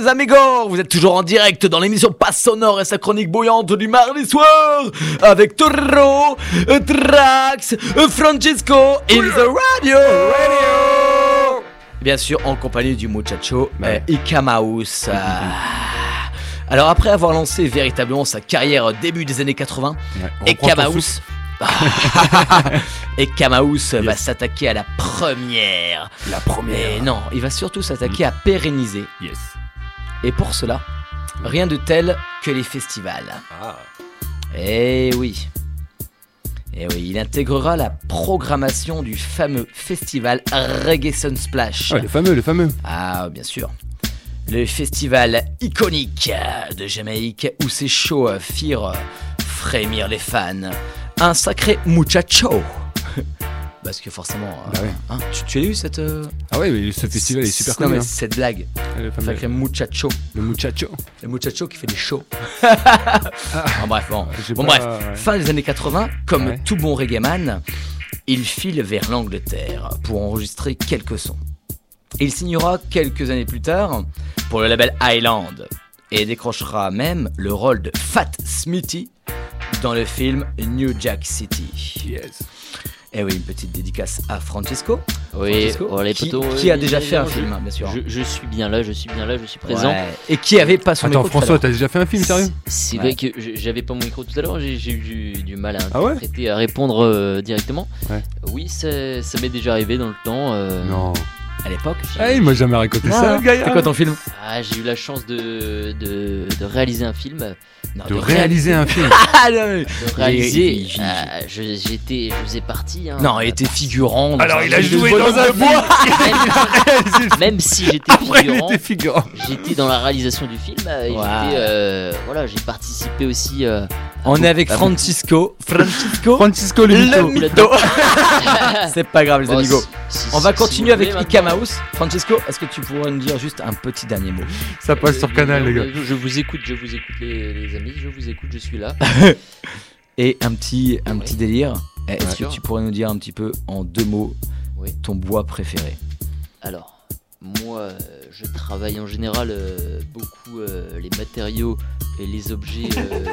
les amigos, vous êtes toujours en direct dans l'émission Passe Sonore et sa chronique bouillante du mardi soir avec Toro, euh, Trax, euh, Francesco in the radio. Bien sûr en compagnie du muchacho euh, Ikamaus. Ah. Alors après avoir lancé véritablement sa carrière au début des années 80, on reprend ton Ikamaus et va s'attaquer à la première. La première. Non, il va surtout s'attaquer à pérenniser. Yes. Et pour cela, rien de tel que les festivals. Ah. Eh oui. Eh oui, il intégrera la programmation du fameux festival Reggae Sunsplash. Ah, le fameux, le fameux. Ah, bien sûr. Le festival iconique de Jamaïque où ces shows firent frémir les fans. Un sacré muchacho. Parce que forcément, euh, Bah ouais. hein, tu, tu as eu cette... euh, Ah ouais, mais ce festival est super non, connu. mais hein. cette blague. Le fameux- Sacré muchacho. Le muchacho. Le muchacho qui fait des shows. [laughs] En bref, bon. Bon, pas- bref, ouais. fin des années 80, comme Ouais. tout bon reggaeman, il file vers l'Angleterre pour enregistrer quelques sons. Il signera quelques années plus tard pour le label Island et décrochera même le rôle de Fat Smithy dans le film New Jack City. Yes. Et oui, une petite dédicace à Francesco. Oui, Francesco, oh, les qui, a déjà fait un film, je- hein, bien sûr. Je, je suis bien là, je suis bien là, je suis présent. Ouais. Et qui avait pas son Attends, micro à François, t'as déjà fait un film, sérieux C'est Ouais. vrai que j'avais pas mon micro tout à l'heure, j'ai eu du, du mal à Ah ouais à répondre euh, directement. Ouais. Oui, ça, ça m'est déjà arrivé dans le temps. euh, Non. À l'époque. Ah, il m'a jamais raconté ça, le gars. C'est quoi ton film? Ah, j'ai eu la chance de, de, de réaliser un film. Non, De réaliser un film. [laughs] Ah, non, mais- De réaliser. je- J'étais, je faisais partie. hein. Non, il était figurant. dans Alors, un il a joué dans un bois. Même, même si j'étais figurant, j'étais dans la réalisation du film. euh, et j'étais, euh, voilà, j'ai participé aussi. euh, On est avec Francisco. Francisco. Francisco le le mytho. mytho. [laughs] C'est pas grave, les Bon, amigos. si- si- On va si- continuer si avec Ika. Mouse. Francesco, est-ce que tu pourrais nous dire juste un petit dernier mot? Ça passe sur Canal, les gars. Je, je vous écoute, je vous écoute les, les amis, je vous écoute, je suis là. [laughs] Et un petit, un Oui. petit délire. Eh, Est-ce que tu pourrais nous dire un petit peu en deux mots Oui. ton bois préféré? Alors, moi, euh, je travaille en général euh, beaucoup euh, les matériaux et les objets euh,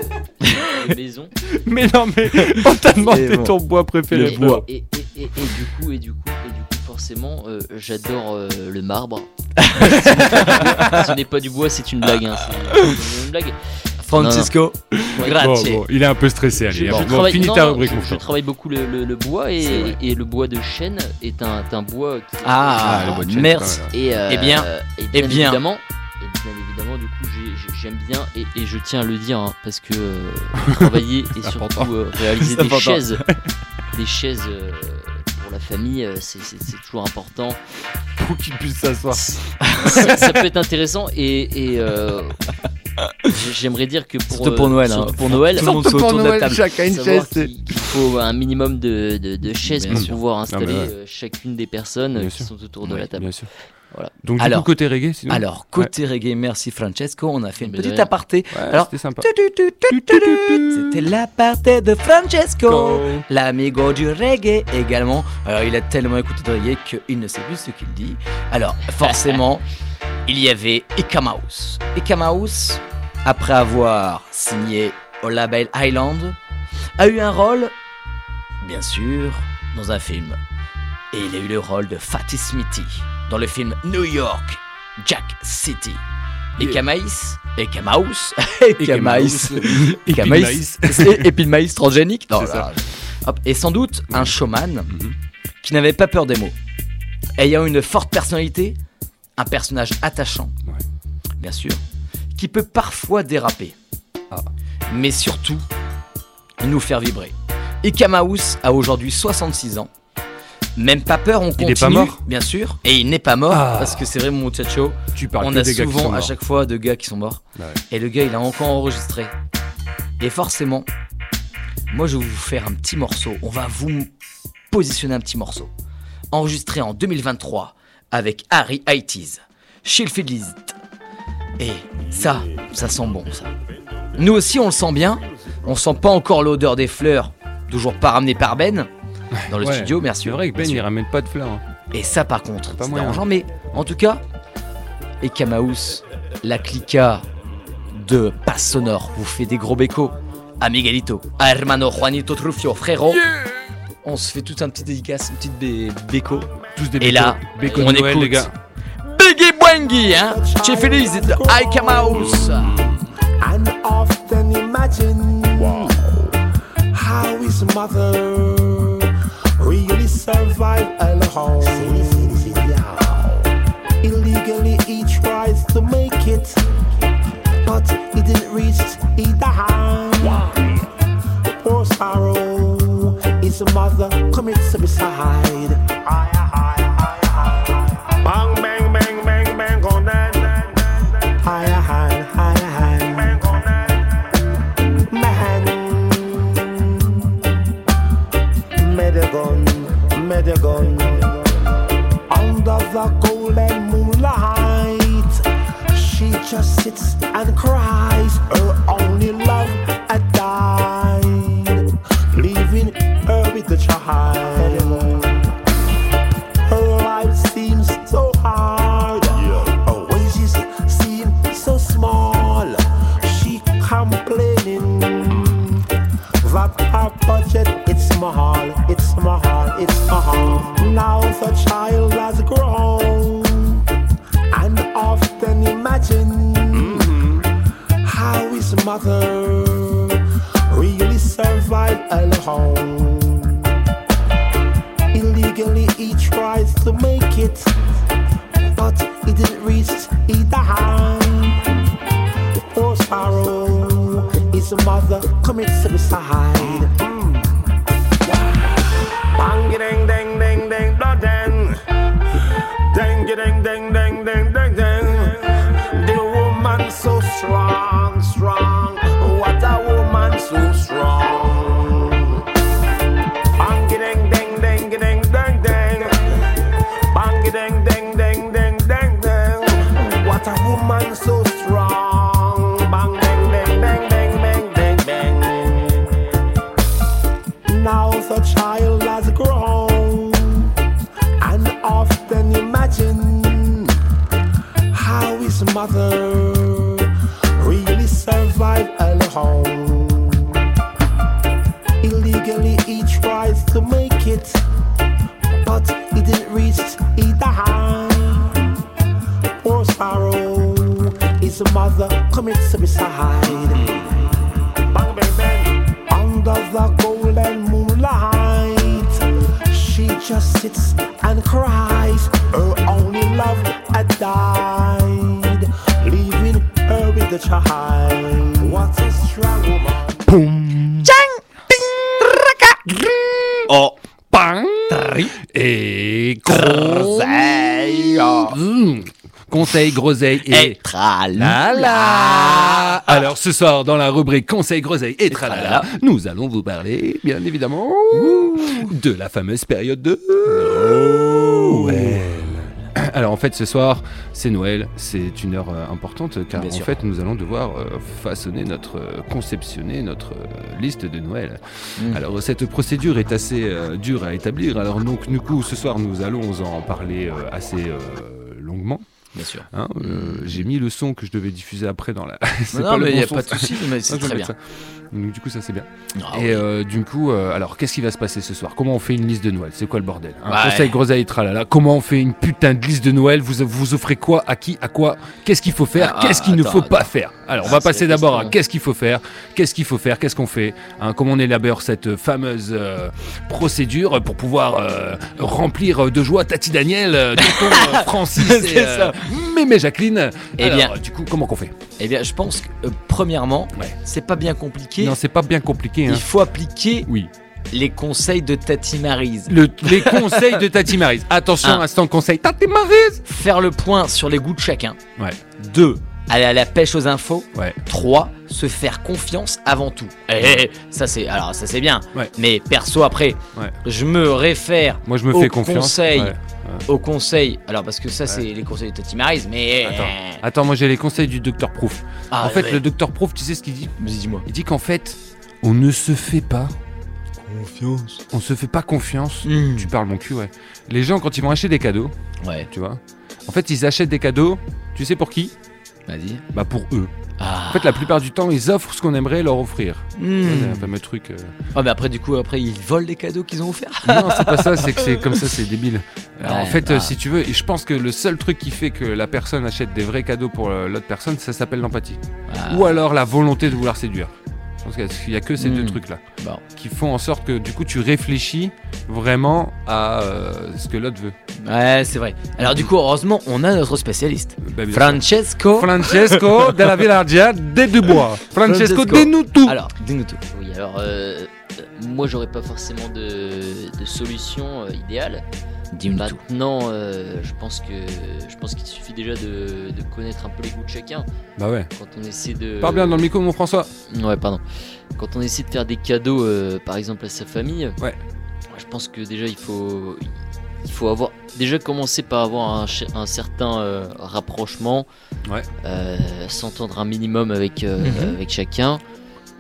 [laughs] de maison. Mais non, mais [laughs] on t'a demandé bon. ton bois préféré. Et, Flo. et, et, et, et du coup, et du coup, et du coup, forcément, euh, j'adore euh, le marbre. [laughs] Ce n'est pas du bois, c'est une blague. hein, c'est une blague. Francisco, [laughs] grazie. bon, il est un peu stressé, allez. Bon, travaille, finis ta rubrique, je- travaille beaucoup le, le- le bois et, le bois de chêne est un, est un bois qui Ah, Ah, le bois de chêne, merci. c'est et, euh, bien, et bien, bien. évidemment et bien évidemment du coup j'ai- j'ai- j'aime bien et, et je tiens à le dire hein, parce que euh, [laughs] travailler et surtout euh, réaliser des chaises [laughs] des chaises euh, pour la famille c'est toujours important Pour qu'il puisse s'asseoir. ça, ça peut être intéressant et, et, euh, [laughs] j'aimerais dire que pour, pour euh, Noël, hein. pour Noël Tout le monde soit autour de la table. chacun une chaise. qu'il faut un minimum de, de- de chaises Bien pour sûr. pouvoir installer ouais. euh, chacune des personnes Bien sûr. qui sont autour de Ouais, la table. Bien sûr. Voilà. Donc, du Alors- coup, côté reggae, sinon Alors, côté reggae, merci Francesco. On a fait une Mais petite aparté. Ouais, Alors, c'était sympa. C'était l'aparté de Francesco, l'amigo du reggae également. Alors, il a tellement écouté de reggae qu'il ne sait plus ce qu'il dit. Alors, forcément, [laughs] il y avait Ika Mouse. Ika Mouse, après avoir signé au label Island, a eu un rôle, bien sûr, dans un film. Et il a eu le rôle de Fatty Smithy dans le film New York, Jack City. Ika [laughs] [laughs] Maïs, Ika Mouse, Ika Maïs, [laughs] Ika Maïs, et puis le maïs transgénique. Non, là, hop. Et sans doute un showman Mhm. qui n'avait pas peur des mots. Ayant une forte personnalité, un personnage attachant, Ouais. bien sûr, qui peut parfois déraper, Ah. mais surtout nous faire vibrer. Ika Mouse a aujourd'hui 66 ans. Même pas peur, on continue. Il est pas mort Bien sûr. Et il n'est pas mort, Ah. parce que c'est vrai, mon muchacho, Tu parles on a des gars souvent à chaque fois de gars qui sont morts. Ouais. Et le gars, il a encore enregistré. Et forcément, moi, je vais vous faire un petit morceau. On va vous positionner un petit morceau. Enregistré en 2023 avec Harry Ites, Sheffield List. Et ça, ça sent bon, ça. Nous aussi, on le sent bien. On sent pas encore l'odeur des fleurs, toujours pas ramenée par Ben dans le Ouais. studio, C'est merci. vrai que Ben, il ramène pas de fleurs. hein. Et ça, par contre, Pas c'est moyen. dérangeant. Mais en tout cas, et Kamaous, la clica de Passe Sonore vous fait des gros bécos. A Miguelito, a Hermano Juanito Trufio, frérot. On se fait tout un petit dédicace, une petite bé béco. Tous des Et là, bécos de on Noël, écoute les gars. Biggie Bwangi, hein. Chez Feliz de Ike Mouse. and often imagine how his mother really survived alone. Illegally, he tries to make it, but he didn't reach. He died. Some mother commit suicide. Oh, pain et groseille. Mmh. Conseil, groseille et tralala. Alors ce soir, dans la rubrique Conseil, groseille et tralala, nous allons vous parler, bien évidemment, de la fameuse période de. Alors en fait ce soir c'est Noël, c'est une heure euh, importante car Bien en sûr. fait nous allons devoir euh, façonner notre, euh, conceptionner notre euh, liste de Noël. Mm. Alors cette procédure est assez dure à établir, alors donc du coup ce soir nous allons en parler assez longuement. Bien sûr. Hein, J'ai mis le son que je devais diffuser après dans la. [laughs] Non, le mais bon y a pas de souci, mais [laughs] c'est très bien. ça. Donc, du coup, ça c'est bien. Ah et oui. euh, du coup, euh, alors qu'est-ce qui va se passer ce soir? Comment on fait une liste de Noël? C'est quoi le bordel Un Ouais. conseil groseille tralala. Comment on fait une putain de liste de Noël? Vous, vous offrez quoi? À qui? À quoi? Qu'est-ce qu'il faut faire? Ah, Qu'est-ce qu'il ne attends, faut pas attends. faire? Alors, on Ah, va passer d'abord à qu'est-ce qu'il faut faire? Qu'est-ce qu'il faut faire? Qu'est-ce qu'on fait Hein, Comment on élabore cette fameuse euh, procédure pour pouvoir euh, remplir de joie Tati Daniel, euh, tonton euh, [laughs] Francis et euh, ça. Mémé Jacqueline? Eh Alors, bien- du coup, comment qu'on fait? Eh bien, je pense que, euh, premièrement, Ouais. c'est pas bien compliqué. Non, c'est pas bien compliqué. Hein. Il faut appliquer Oui. les conseils de Tati Marise. Le- les conseils de Tati Marise. Attention, Un. instant conseil. Tati Marise Faire le point sur les goûts de chacun. Ouais. 2. Aller à la pêche aux infos. Ouais. 3. Se faire confiance avant tout. Eh, eh, ça c'est alors ça c'est bien. Ouais. Mais perso après, Ouais. je me réfère Moi, je me au fais confiance. conseil. Ouais. au conseil. Alors parce que ça c'est les conseils de Tati Marise, mais Attends. Attends, moi j'ai les conseils du docteur Proof. Ah, en fait, ouais. le docteur Proof, tu sais ce qu'il dit? Vas-y, dis-moi. Il dit qu'en fait, on ne se fait pas. Confiance. On se fait pas confiance. Hmm. Tu parles mon cul, ouais. Les gens, quand ils vont acheter des cadeaux, Ouais. tu vois, en fait, ils achètent des cadeaux, tu sais pour qui? Vas-y. Bah pour eux. Ah. En fait, la plupart du temps, ils offrent ce qu'on aimerait leur offrir. Hmm. C'est un fameux truc. euh. Ah mais après du coup après ils volent les cadeaux qu'ils ont offerts. Non, c'est pas ça, c'est que c'est comme ça, c'est débile. Alors, en Ouais, fait, bah. euh, si tu veux, et je pense que le seul truc qui fait que la personne achète des vrais cadeaux pour euh, l'autre personne, ça s'appelle l'empathie. Ah. Ou alors la volonté de vouloir séduire. Je pense qu'il y a que ces deux Hmm. trucs-là Bon. qui font en sorte que du coup tu réfléchis vraiment à euh, ce que l'autre veut. Ouais, c'est vrai. Alors du coup, heureusement, on a notre spécialiste. Bah, sûr. Francesco. Francesco [laughs] de la Villardia des Dubois. Francesco, Francesco. dis-nous tout. Alors, dis-nous tout. Oui, alors euh, euh, moi j'aurais pas forcément de, de solution euh, idéale. Tout. Maintenant, euh, je pense que je pense qu'il suffit déjà de, de connaître un peu les goûts de chacun. Bah ouais. Quand on essaie de. Parle bien dans le micro, mon François. Ouais, pardon. Quand on essaie de faire des cadeaux, euh, par exemple à sa famille, Ouais. je pense que déjà il faut, il faut avoir déjà commencer par avoir un, certain euh, rapprochement, Ouais. euh, s'entendre un minimum avec euh, Mhm. avec chacun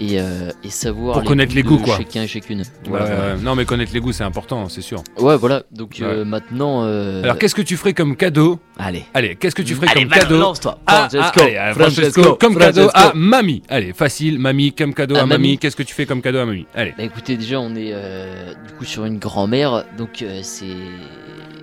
et, euh, et savoir Pour connaître les goûts, de quoi. chacun et chacune. Ouais, Voilà. ouais, ouais. Non, mais connaître les goûts, c'est important, c'est sûr. Ouais, voilà. Donc Ouais. euh, maintenant. euh, Alors, qu'est-ce que tu ferais comme cadeau Allez. Allez, qu'est-ce que tu ferais Allez, comme cadeau lance-toi. à- Francesco, allez, à Francesco, Francesco, comme cadeau à mamie. Allez, facile, mamie, comme cadeau À à, mamie. mamie. Qu'est-ce que tu fais comme cadeau à mamie? Allez. Bah écoutez, déjà on est euh, du coup sur une grand-mère, donc euh, c'est.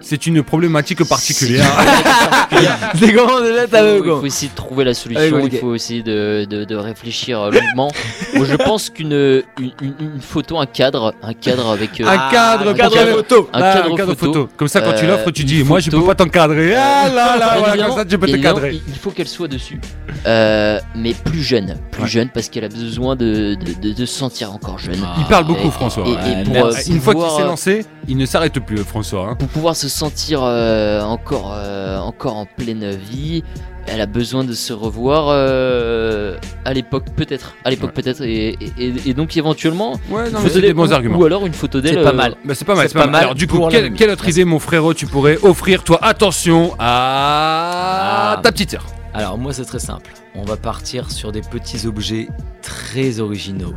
C'est une problématique particulière. [laughs] C'est comment ta faut, il faut essayer de trouver la Allez, solution, il faut essayer de, de- de réfléchir euh, longuement. [laughs] Moi je pense qu'une une, une- une photo, un cadre, un cadre avec. euh, un cadre, un cadre photo. un Ah, cadre photo. Comme ça, quand tu Euh, l'offres, tu dis Moi, je peux pas t'encadrer. Ah là là, voilà, comme ça, tu peux te cadrer. Il faut qu'elle soit dessus, Euh, mais plus jeune, plus Ouais. jeune parce qu'elle a besoin de, de, de- de se sentir encore jeune. Il parle beaucoup, Et- François. et- et Ouais, pour, merci. euh, Une fois qu'il s'est lancé, il ne s'arrête plus, François. hein. pour pouvoir se sentir euh, encore, euh, encore en pleine vie, elle a besoin de se revoir euh, à l'époque peut-être, à l'époque Ouais. peut-être, et, et- et donc éventuellement Ouais, non, c'est des bons ou- arguments. ou alors une photo d'elle. C'est pas euh, mal. Bah, c'est pas mal, C'est pas, pas mal. mal Alors, du coup, quelle, autre idée, mon frérot, tu pourrais offrir, toi? Attention à Ah. ta petite sœur. Alors moi c'est très simple. On va partir sur des petits objets très originaux.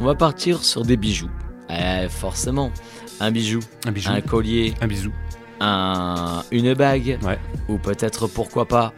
On va partir sur des bijoux. Eh, forcément. Un bijou, Un bijou. un collier, Un bisou. Un, une bague, Ouais. ou peut-être pourquoi pas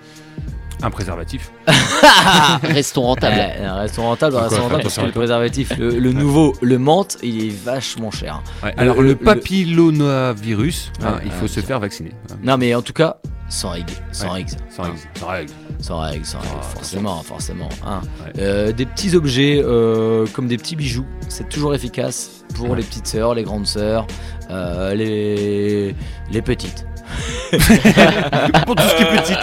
Un préservatif. [laughs] Restons rentables. Eh, un restaurant rentable, un Quoi, restaurant fais rentable parce que le préservatif, le, [laughs] le nouveau, le menthe, il est vachement cher. Ouais, Alors, le- le, le- papillomavirus, hein, Ouais, il ouais, faut se faire vacciner. Non mais en tout cas, Sans règle, sans Ouais, règle. sans règle, sans règle. Sans règle, sans règle, Ah, forcément, forcément. hein. Ouais. Euh, des petits objets euh, comme des petits bijoux, c'est toujours efficace pour Ouais. les petites sœurs, les grandes sœurs, euh, les, les petites. [laughs] Pour tout ce qui est petit.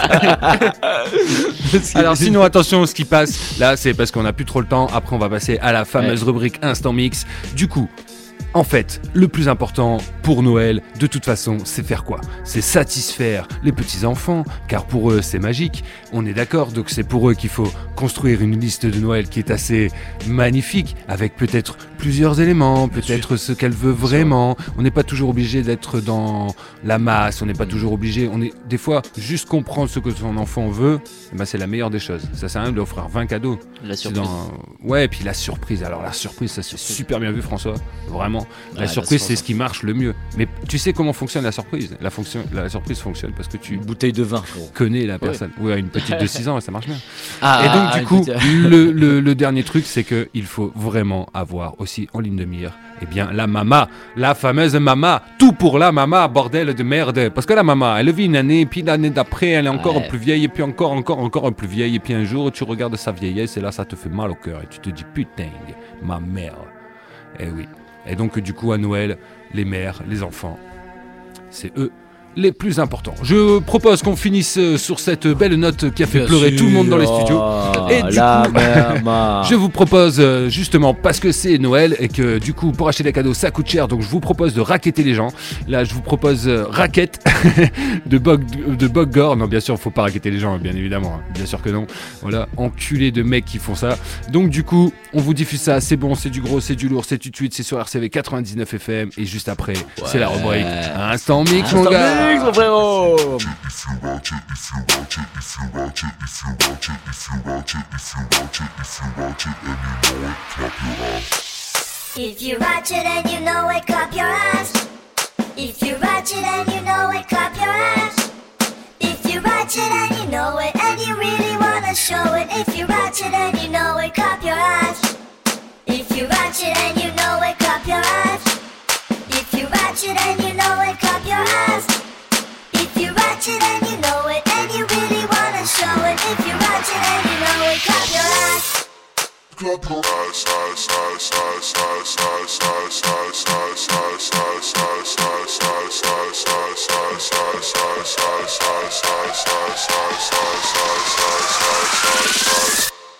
[laughs] Alors sinon attention, ce qui passe là, c'est parce qu'on n'a plus trop le temps. Après, on va passer à la fameuse rubrique Instant Mix. Du coup. En fait, le plus important pour Noël, de toute façon, c'est faire quoi? C'est satisfaire les petits enfants, car pour eux, c'est magique. On est d'accord, donc c'est pour eux qu'il faut construire une liste de Noël qui est assez magnifique, avec peut-être plusieurs éléments, peut-être ce qu'elle veut vraiment. On n'est pas toujours obligé d'être dans la masse, on n'est pas toujours obligé. On est des fois juste comprendre ce que son enfant veut. eh ben, c'est la meilleure des choses. Ça sert à rien de lui offrir 20 cadeaux. La surprise. dans- Ouais, et puis la surprise. Alors la surprise, ça c'est super bien vu, François. Vraiment. La surprise, c'est ce qui marche le mieux. Mais tu sais comment fonctionne la surprise la, fonction... la surprise fonctionne parce que tu Une bouteille de vin, frérot. connais la personne. Ouais, une petite de 6 ans, ça marche bien. [laughs] Ah, et donc, ah, du coup, écoute, le, le- le dernier truc, c'est que il faut vraiment avoir aussi en ligne de mire, eh bien, la mama, la fameuse mama, tout pour la mama, bordel de merde. Parce que la mama, elle vit une année, puis l'année d'après, elle est encore Ouais. plus vieille, et puis encore, encore, encore plus vieille, et puis un jour, tu regardes sa vieillesse, et là, ça te fait mal au cœur, et tu te dis, putain, ma mère. Eh oui. Et donc, du coup, à Noël, les mères, les enfants, c'est eux les plus importants. Je propose qu'on finisse euh, sur cette belle note qui a fait Bien pleurer tout le monde dans les studios. Ah, Et du coup, [laughs] je vous propose euh, justement parce que c'est Noël et que du coup pour acheter des cadeaux ça coûte cher donc je vous propose de raqueter les gens. Là je vous propose euh, raquette [laughs] de Bog de Boggor. Non bien sûr faut pas raqueter les gens bien évidemment. hein. Bien sûr que non. Voilà enculé de mecs qui font ça. Donc du coup on vous diffuse ça. C'est bon c'est du gros c'est du lourd c'est tout de suite c'est sur RCV 99 FM et juste après c'est la rubrique Instant Mix mon gars. Mon frérot. If you watch it and you know it, clap your hands. If you watch it and you know it, clap your hands. If you watch it and you know it, and you really wanna show it. If you watch it and you know it, clap your hands. If you watch it and you know it, clap your hands. If you watch it and you know it, clap your hands. If you watch it and you know it, and you really wanna show it. If you watch it and you know it, clap your hands.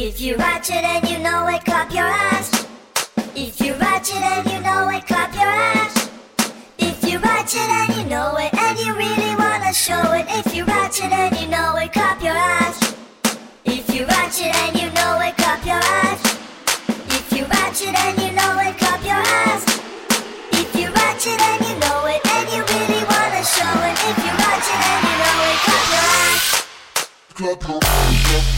If you watch it and you know it, clap your ass. If you watch it and you know it, clap your ass. If you watch it and you know it, and you really wanna show it. If you watch it and you know it, clap your ass. If you watch it and you know it, clap your ass. If you watch it and you know it, clap your ass. If you watch it and you know it, and you really wanna show it. If you watch it and you know it, clap your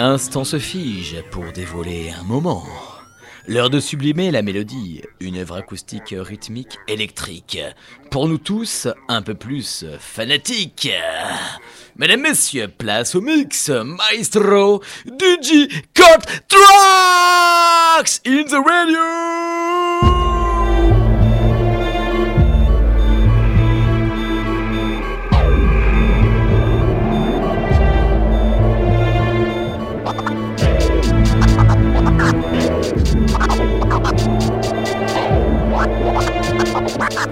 L'instant se fige pour dévoiler un moment. L'heure de sublimer la mélodie, une œuvre acoustique rythmique électrique. Pour nous tous, un peu plus fanatique. Mesdames, Messieurs, place au mix, maestro DJ Cut Tracks in the radio! Ah!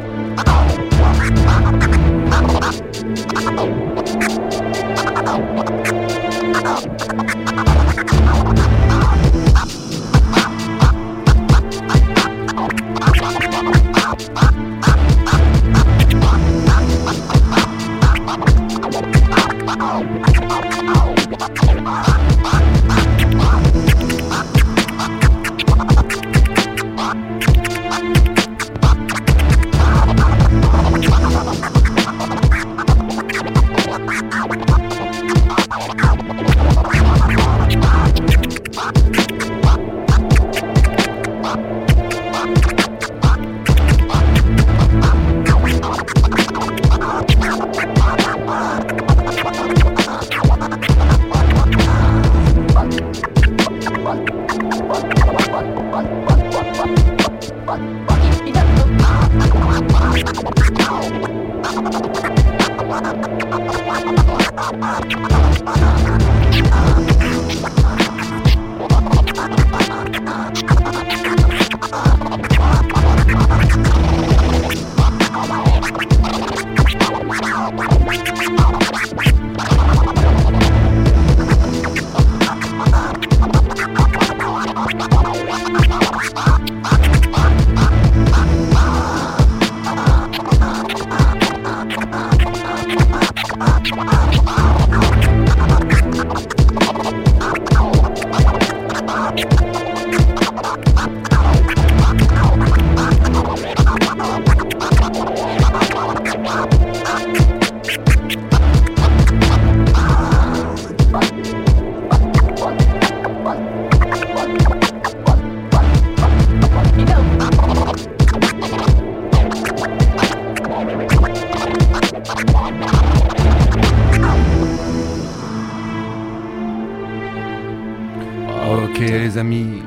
Les amis.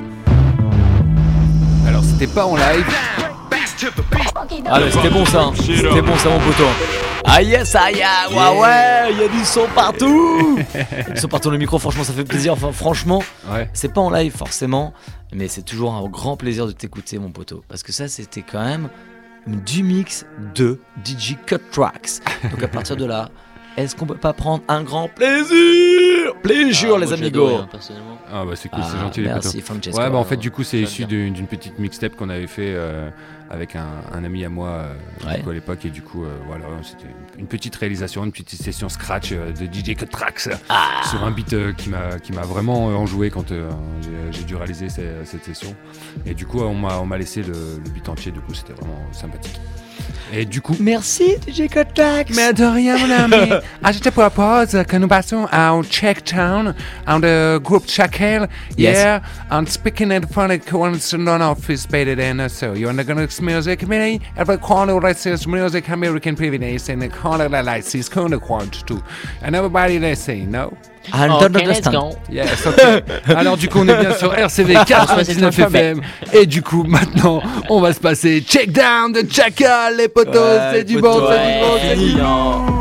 Alors c'était pas en live. Ah mais c'était bon ça, hein. c'était bon ça mon poteau. Ah yes, ah yeah, ouais ouais, il y a du son partout. [laughs] du son partout le micro, franchement ça fait plaisir. Enfin franchement, Ouais. c'est pas en live forcément, mais c'est toujours un grand plaisir de t'écouter mon poteau, parce que ça c'était quand même du mix de DJ Cut Tracks. Donc à partir de là, est-ce qu'on peut pas prendre un grand plaisir, plaisir Ah, les amigos. hein, personnellement. Ah bah c'est cool, c'est Ah, gentil les merci, potos. Francesco. Ouais bah en fait du coup c'est issu d'une petite mixtape qu'on avait fait euh, avec un, un ami à moi euh, du Ouais. coup, à l'époque et du coup euh, voilà c'était une petite réalisation, une petite session scratch euh, de DJ Cut Tracks Ah. sur un beat euh, qui m'a qui m'a vraiment enjoué quand euh, j'ai- dû réaliser ce- cette session et du coup on m'a on m'a laissé le, le beat entier du coup c'était vraiment sympathique. Et du coup Merci DJ Cut Tracks. Mais de rien, mon ami. [laughs] Ah, je te propose que nous passions au Checktown, en le groupe Chacal. Yes. Yeah, and speaking in front of one's non-office better than us. So you're gonna music, me, every corner racist music, American privilege, and the corner that likes this corner quant too. And everybody listen, no? I Ok, don't let's understand. go. Yes. [laughs] Alors du coup, on est bien sur RCV 99 FM. Et du coup, maintenant, on va se passer Check Down de Chacal, les potos. Ouais, c'est du bon, c'est du bon, c'est du bon.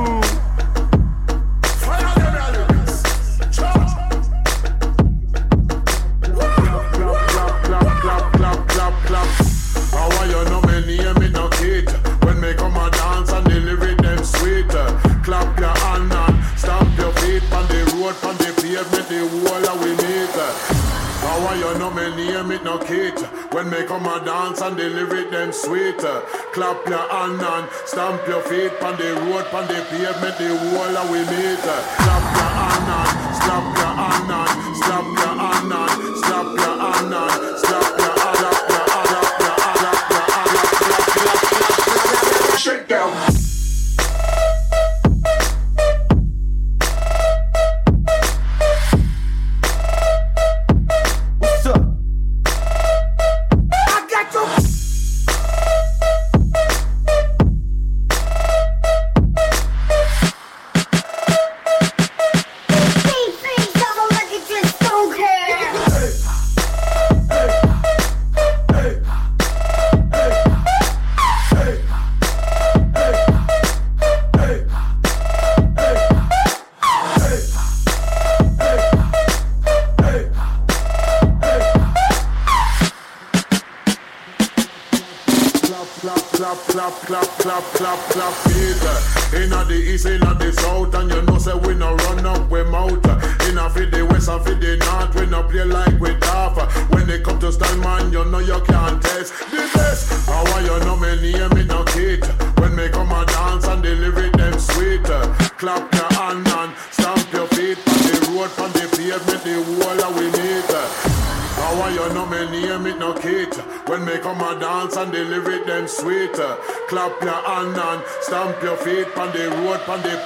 How are you know me name it no kid When me come a dance and the lyric them sweet Clap your hand and stamp your feet On the road, on the pavement, the wall of we meet Clap your hand and slap your hand and slap your hand and slap your hand and slap your hand Shake down.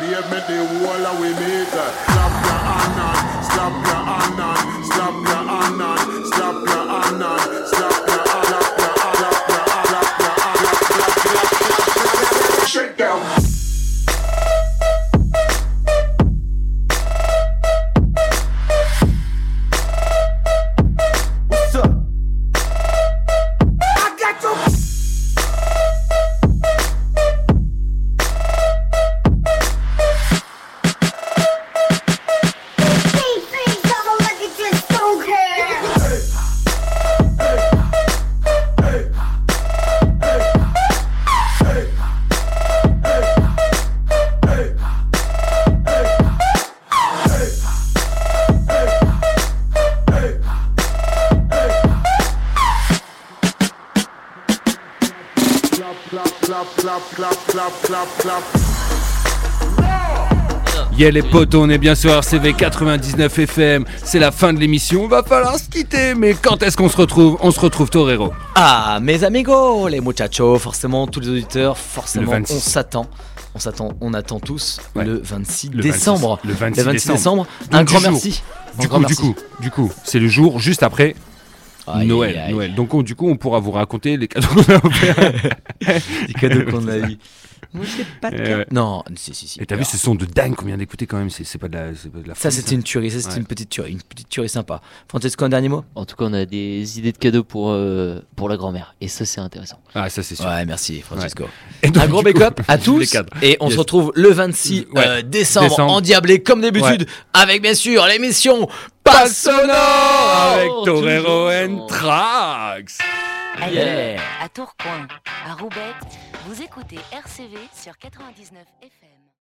Pavement, the wall of we Yeah les potos, on est bien sur RCV 99 FM, c'est la fin de l'émission, va falloir se quitter, mais quand est-ce qu'on se retrouve? On se retrouve Torero. Ah, mes amigos, les muchachos, forcément, tous les auditeurs, forcément, Le 26. on s'attend. On s'attend, on attend tous Ouais. le 26 Le décembre. 26, le 26 décembre. Un grand jour. merci. Du coup, du coup, du coup, c'est le jour juste après Aïe, Noël, aïe. Noël. Donc on- du coup, on pourra vous raconter les cadeaux qu'on a offerts. [laughs] Les cadeaux qu'on a eu. [laughs] Moi, j'ai pas de Eh cadeau. ouais. Non, si, si, si. Et t'as vu ce son de dingue qu'on vient d'écouter quand même, c'est c'est pas de la, c'est pas de la Ça, c'était une tuerie. Ça, c'était Ouais. une petite tuerie. Une petite tuerie sympa. Francesco, un dernier mot? En tout cas, on a des idées de cadeaux pour, euh, pour la grand-mère. Et ça, c'est intéressant. Ah, ça c'est sûr. Ouais, merci, Francesco. Et donc, un gros bake-up à [laughs] tous. Et on Yes. se retrouve le 26 Ouais. euh, décembre, Décembre. endiablé comme d'habitude, avec bien sûr l'émission Passe sonore avec Torero Toujours. and Trax. Yeah. À Tourcoing, à Roubaix, vous écoutez RCV sur 99 FM.